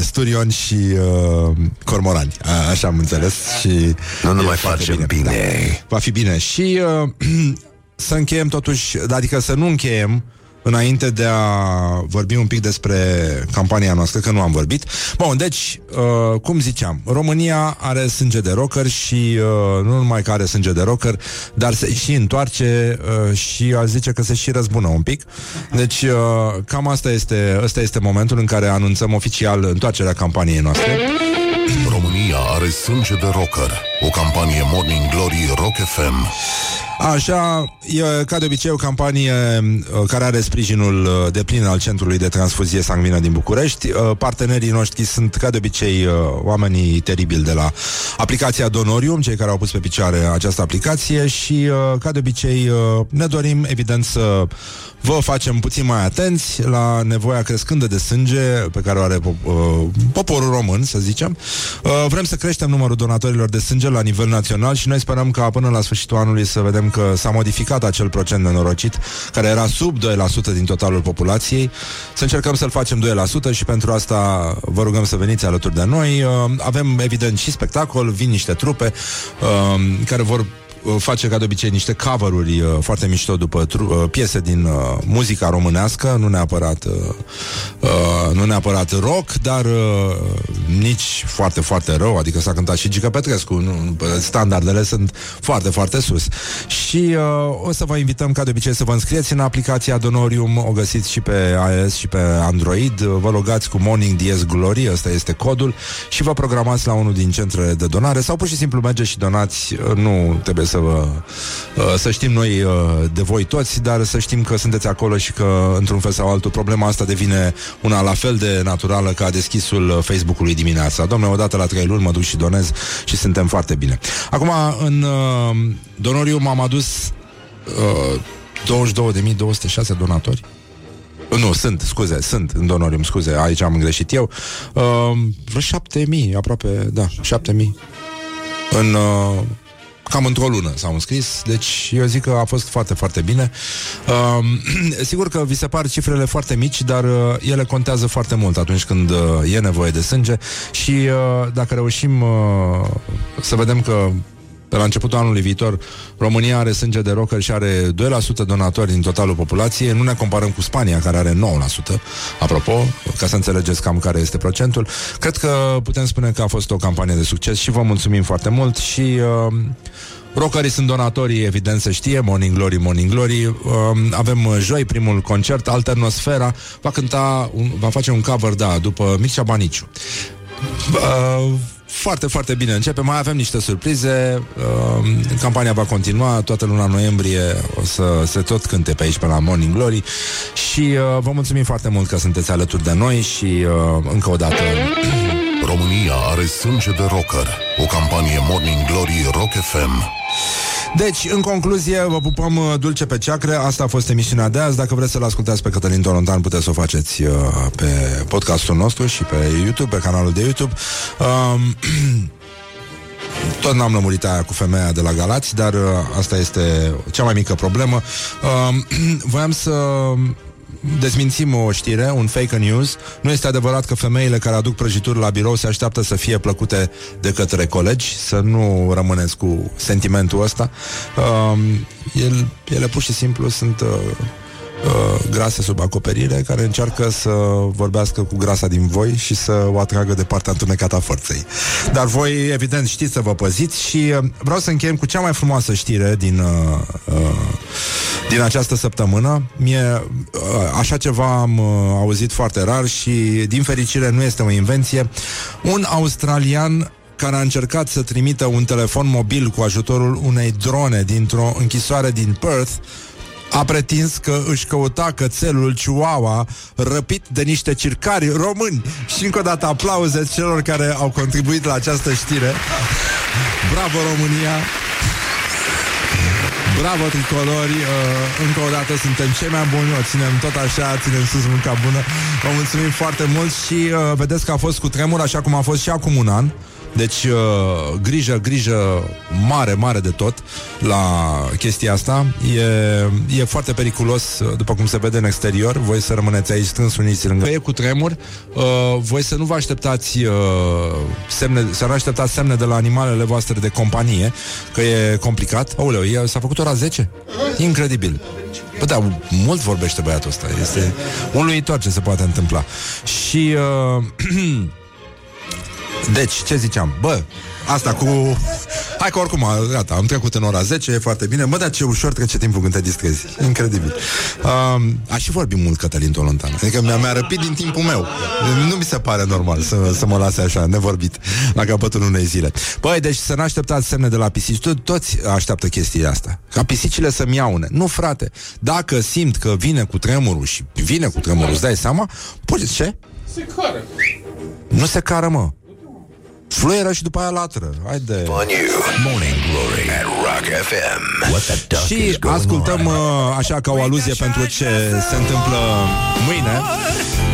Sturion și uh, Cormorani. A, așa am înțeles. Și Nu ne e mai foarte facem bine. Da. Va fi bine. Și uh, să încheiem totuși, adică să nu încheiem înainte de a vorbi un pic despre campania noastră, că nu am vorbit. Bun, deci, uh, cum ziceam, România are sânge de rocker și uh, nu numai că are sânge de rocker, dar se și întoarce uh, și a zice că se și răzbună un pic. Deci, uh, cam asta este, asta este momentul în care anunțăm oficial întoarcerea campaniei noastre. România are sânge de rocker O campanie Morning Glory Rock FM Așa, e ca de obicei o campanie uh, care are sprijinul uh, de plin al Centrului de Transfuzie Sanguină din București. Uh, Partenerii noștri sunt ca de obicei uh, oamenii teribili de la aplicația Donorium, cei care au pus pe picioare această aplicație și uh, ca de obicei uh, ne dorim evident să vă facem puțin mai atenți la nevoia crescândă de sânge pe care o are pop- uh, poporul român, să zicem. Uh, vrem să creștem numărul donatorilor de sânge la nivel național și noi sperăm ca până la sfârșitul anului să vedem că s-a modificat acel procent nenorocit care era sub 2% din totalul populației. Să încercăm să-l facem 2% și pentru asta vă rugăm să veniți alături de noi. Uh, avem evident și spectacol, vin niște trupe uh, care vor uh, face ca de obicei niște cover-uri uh, foarte mișto după tru- uh, piese din uh, muzica românească, nu neapărat uh, uh, nu neapărat rock, dar uh, nici foarte, foarte rău, adică s-a cântat și Gica Petrescu, nu, nu, standardele sunt foarte, foarte sus. Și uh, o să vă invităm ca de obicei să vă înscrieți în aplicația Donorium, o găsiți și pe iOS și pe Android, vă logați cu Morning DS Glory, ăsta este codul, și vă programați la unul din centrele de donare sau pur și simplu mergeți și donați, uh, nu trebuie să vă uh, să știm noi uh, de voi toți, dar să știm că sunteți acolo și că într-un fel sau altul problema asta devine una la fel de naturală ca deschisul uh, Facebook-ului dimineața. Domnule, odată la trei luni mă duc și donez și suntem foarte bine. Acum, în uh, Donoriu m-am adus uh, 22.206 donatori. Nu, sunt, scuze, sunt în donorium, scuze, aici am greșit eu. Uh, vreo șapte mii, aproape, da, șapte mii. În, uh, cam într-o lună s-au înscris, deci eu zic că a fost foarte, foarte bine. Uh, sigur că vi se par cifrele foarte mici, dar uh, ele contează foarte mult atunci când uh, e nevoie de sânge și uh, dacă reușim uh, să vedem că pe la începutul anului viitor, România are sânge de rocker și are 2% donatori din totalul populației. Nu ne comparăm cu Spania, care are 9%. Apropo, ca să înțelegeți cam care este procentul. Cred că putem spune că a fost o campanie de succes și vă mulțumim foarte mult și... Uh, Rockerii sunt donatorii, evident să știe, Morning Glory, Morning Glory. Uh, avem uh, joi primul concert, Alternosfera, va cânta, un, va face un cover, da, după Mircea Baniciu. Uh, foarte, foarte bine începe. Mai avem niște surprize. Uh, campania va continua. Toată luna noiembrie o să se tot cânte pe aici, pe la Morning Glory. Și uh, vă mulțumim foarte mult că sunteți alături de noi și uh, încă o dată... România are sânge de rocker. O campanie Morning Glory Rock FM. Deci, în concluzie, vă pupăm uh, dulce pe ceacre. Asta a fost emisiunea de azi. Dacă vreți să-l ascultați pe Cătălin Tolontan, puteți să o faceți uh, pe podcastul nostru și pe YouTube, pe canalul de YouTube. Um, tot n-am lămurit aia cu femeia de la Galați, dar uh, asta este cea mai mică problemă. Uh, voiam să dezmințim o știre, un fake news. Nu este adevărat că femeile care aduc prăjituri la birou se așteaptă să fie plăcute de către colegi, să nu rămâneți cu sentimentul ăsta. Uh, el, ele pur și simplu sunt uh, uh, grase sub acoperire care încearcă să vorbească cu grasa din voi și să o atragă de partea întunecată a forței. Dar voi, evident, știți să vă păziți și uh, vreau să încheiem cu cea mai frumoasă știre din, uh, uh, din această săptămână. Mie, uh, așa ceva am uh, auzit foarte rar și, din fericire, nu este o invenție. Un australian care a încercat să trimită un telefon mobil cu ajutorul unei drone dintr-o închisoare din Perth a pretins că își căuta cățelul Chihuahua răpit de niște circari români. Și încă o dată aplauze celor care au contribuit la această știre. Bravo România! Bravo tricolori, uh, încă o dată suntem cei mai buni, o ținem tot așa, ținem sus munca bună. Vă mulțumim foarte mult și uh, vedeți că a fost cu tremur, așa cum a fost și acum un an. Deci, uh, grijă, grijă mare, mare de tot la chestia asta. E, e foarte periculos, uh, după cum se vede în exterior. Voi să rămâneți aici strâns uniți lângă. E cu tremur. Uh, voi să nu vă așteptați uh, semne, să nu așteptați semne de la animalele voastre de companie, că e complicat. Aoleu, e, s-a făcut ora 10? Incredibil. Bă, da, mult vorbește băiatul ăsta. Este uluitor ce se poate întâmpla. Și... Uh, Deci, ce ziceam? Bă, asta cu... Hai că oricum, gata, am trecut în ora 10, e foarte bine. Mă, dar ce ușor trece timpul când te distrezi. Incredibil. Um, aș și vorbi mult Cătălin Tolontan. Adică mi-a, mi-a răpit din timpul meu. Nu mi se pare normal să, să mă lase așa, nevorbit, la capătul unei zile. Băi, deci să nu așteptați semne de la pisici. To- toți așteaptă chestia asta. Ca pisicile să-mi iaune. Nu, frate. Dacă simt că vine cu tremurul și vine cu tremurul, îți dai seama, poți ce? Se cară. Nu se cară, mă. Fluieră și după aia latră. Haide. On you. Morning Glory at Rock FM. What the duck Și is going ascultăm on? uh, așa ca o aluzie pentru ce se întâmplă mâine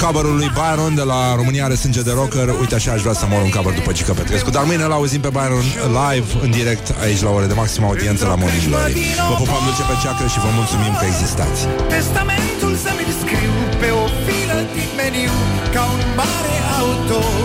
Coverul lui Byron de la România are sânge de rocker Uite așa aș vrea să mor un cover după Gica Petrescu Dar mâine l-auzim pe Byron live În direct aici la ore de maximă audiență la Morning Glory Vă pupăm dulce pe ceacră și vă mulțumim că existați Testamentul să mi scriu pe o filă din meniu Ca un mare autor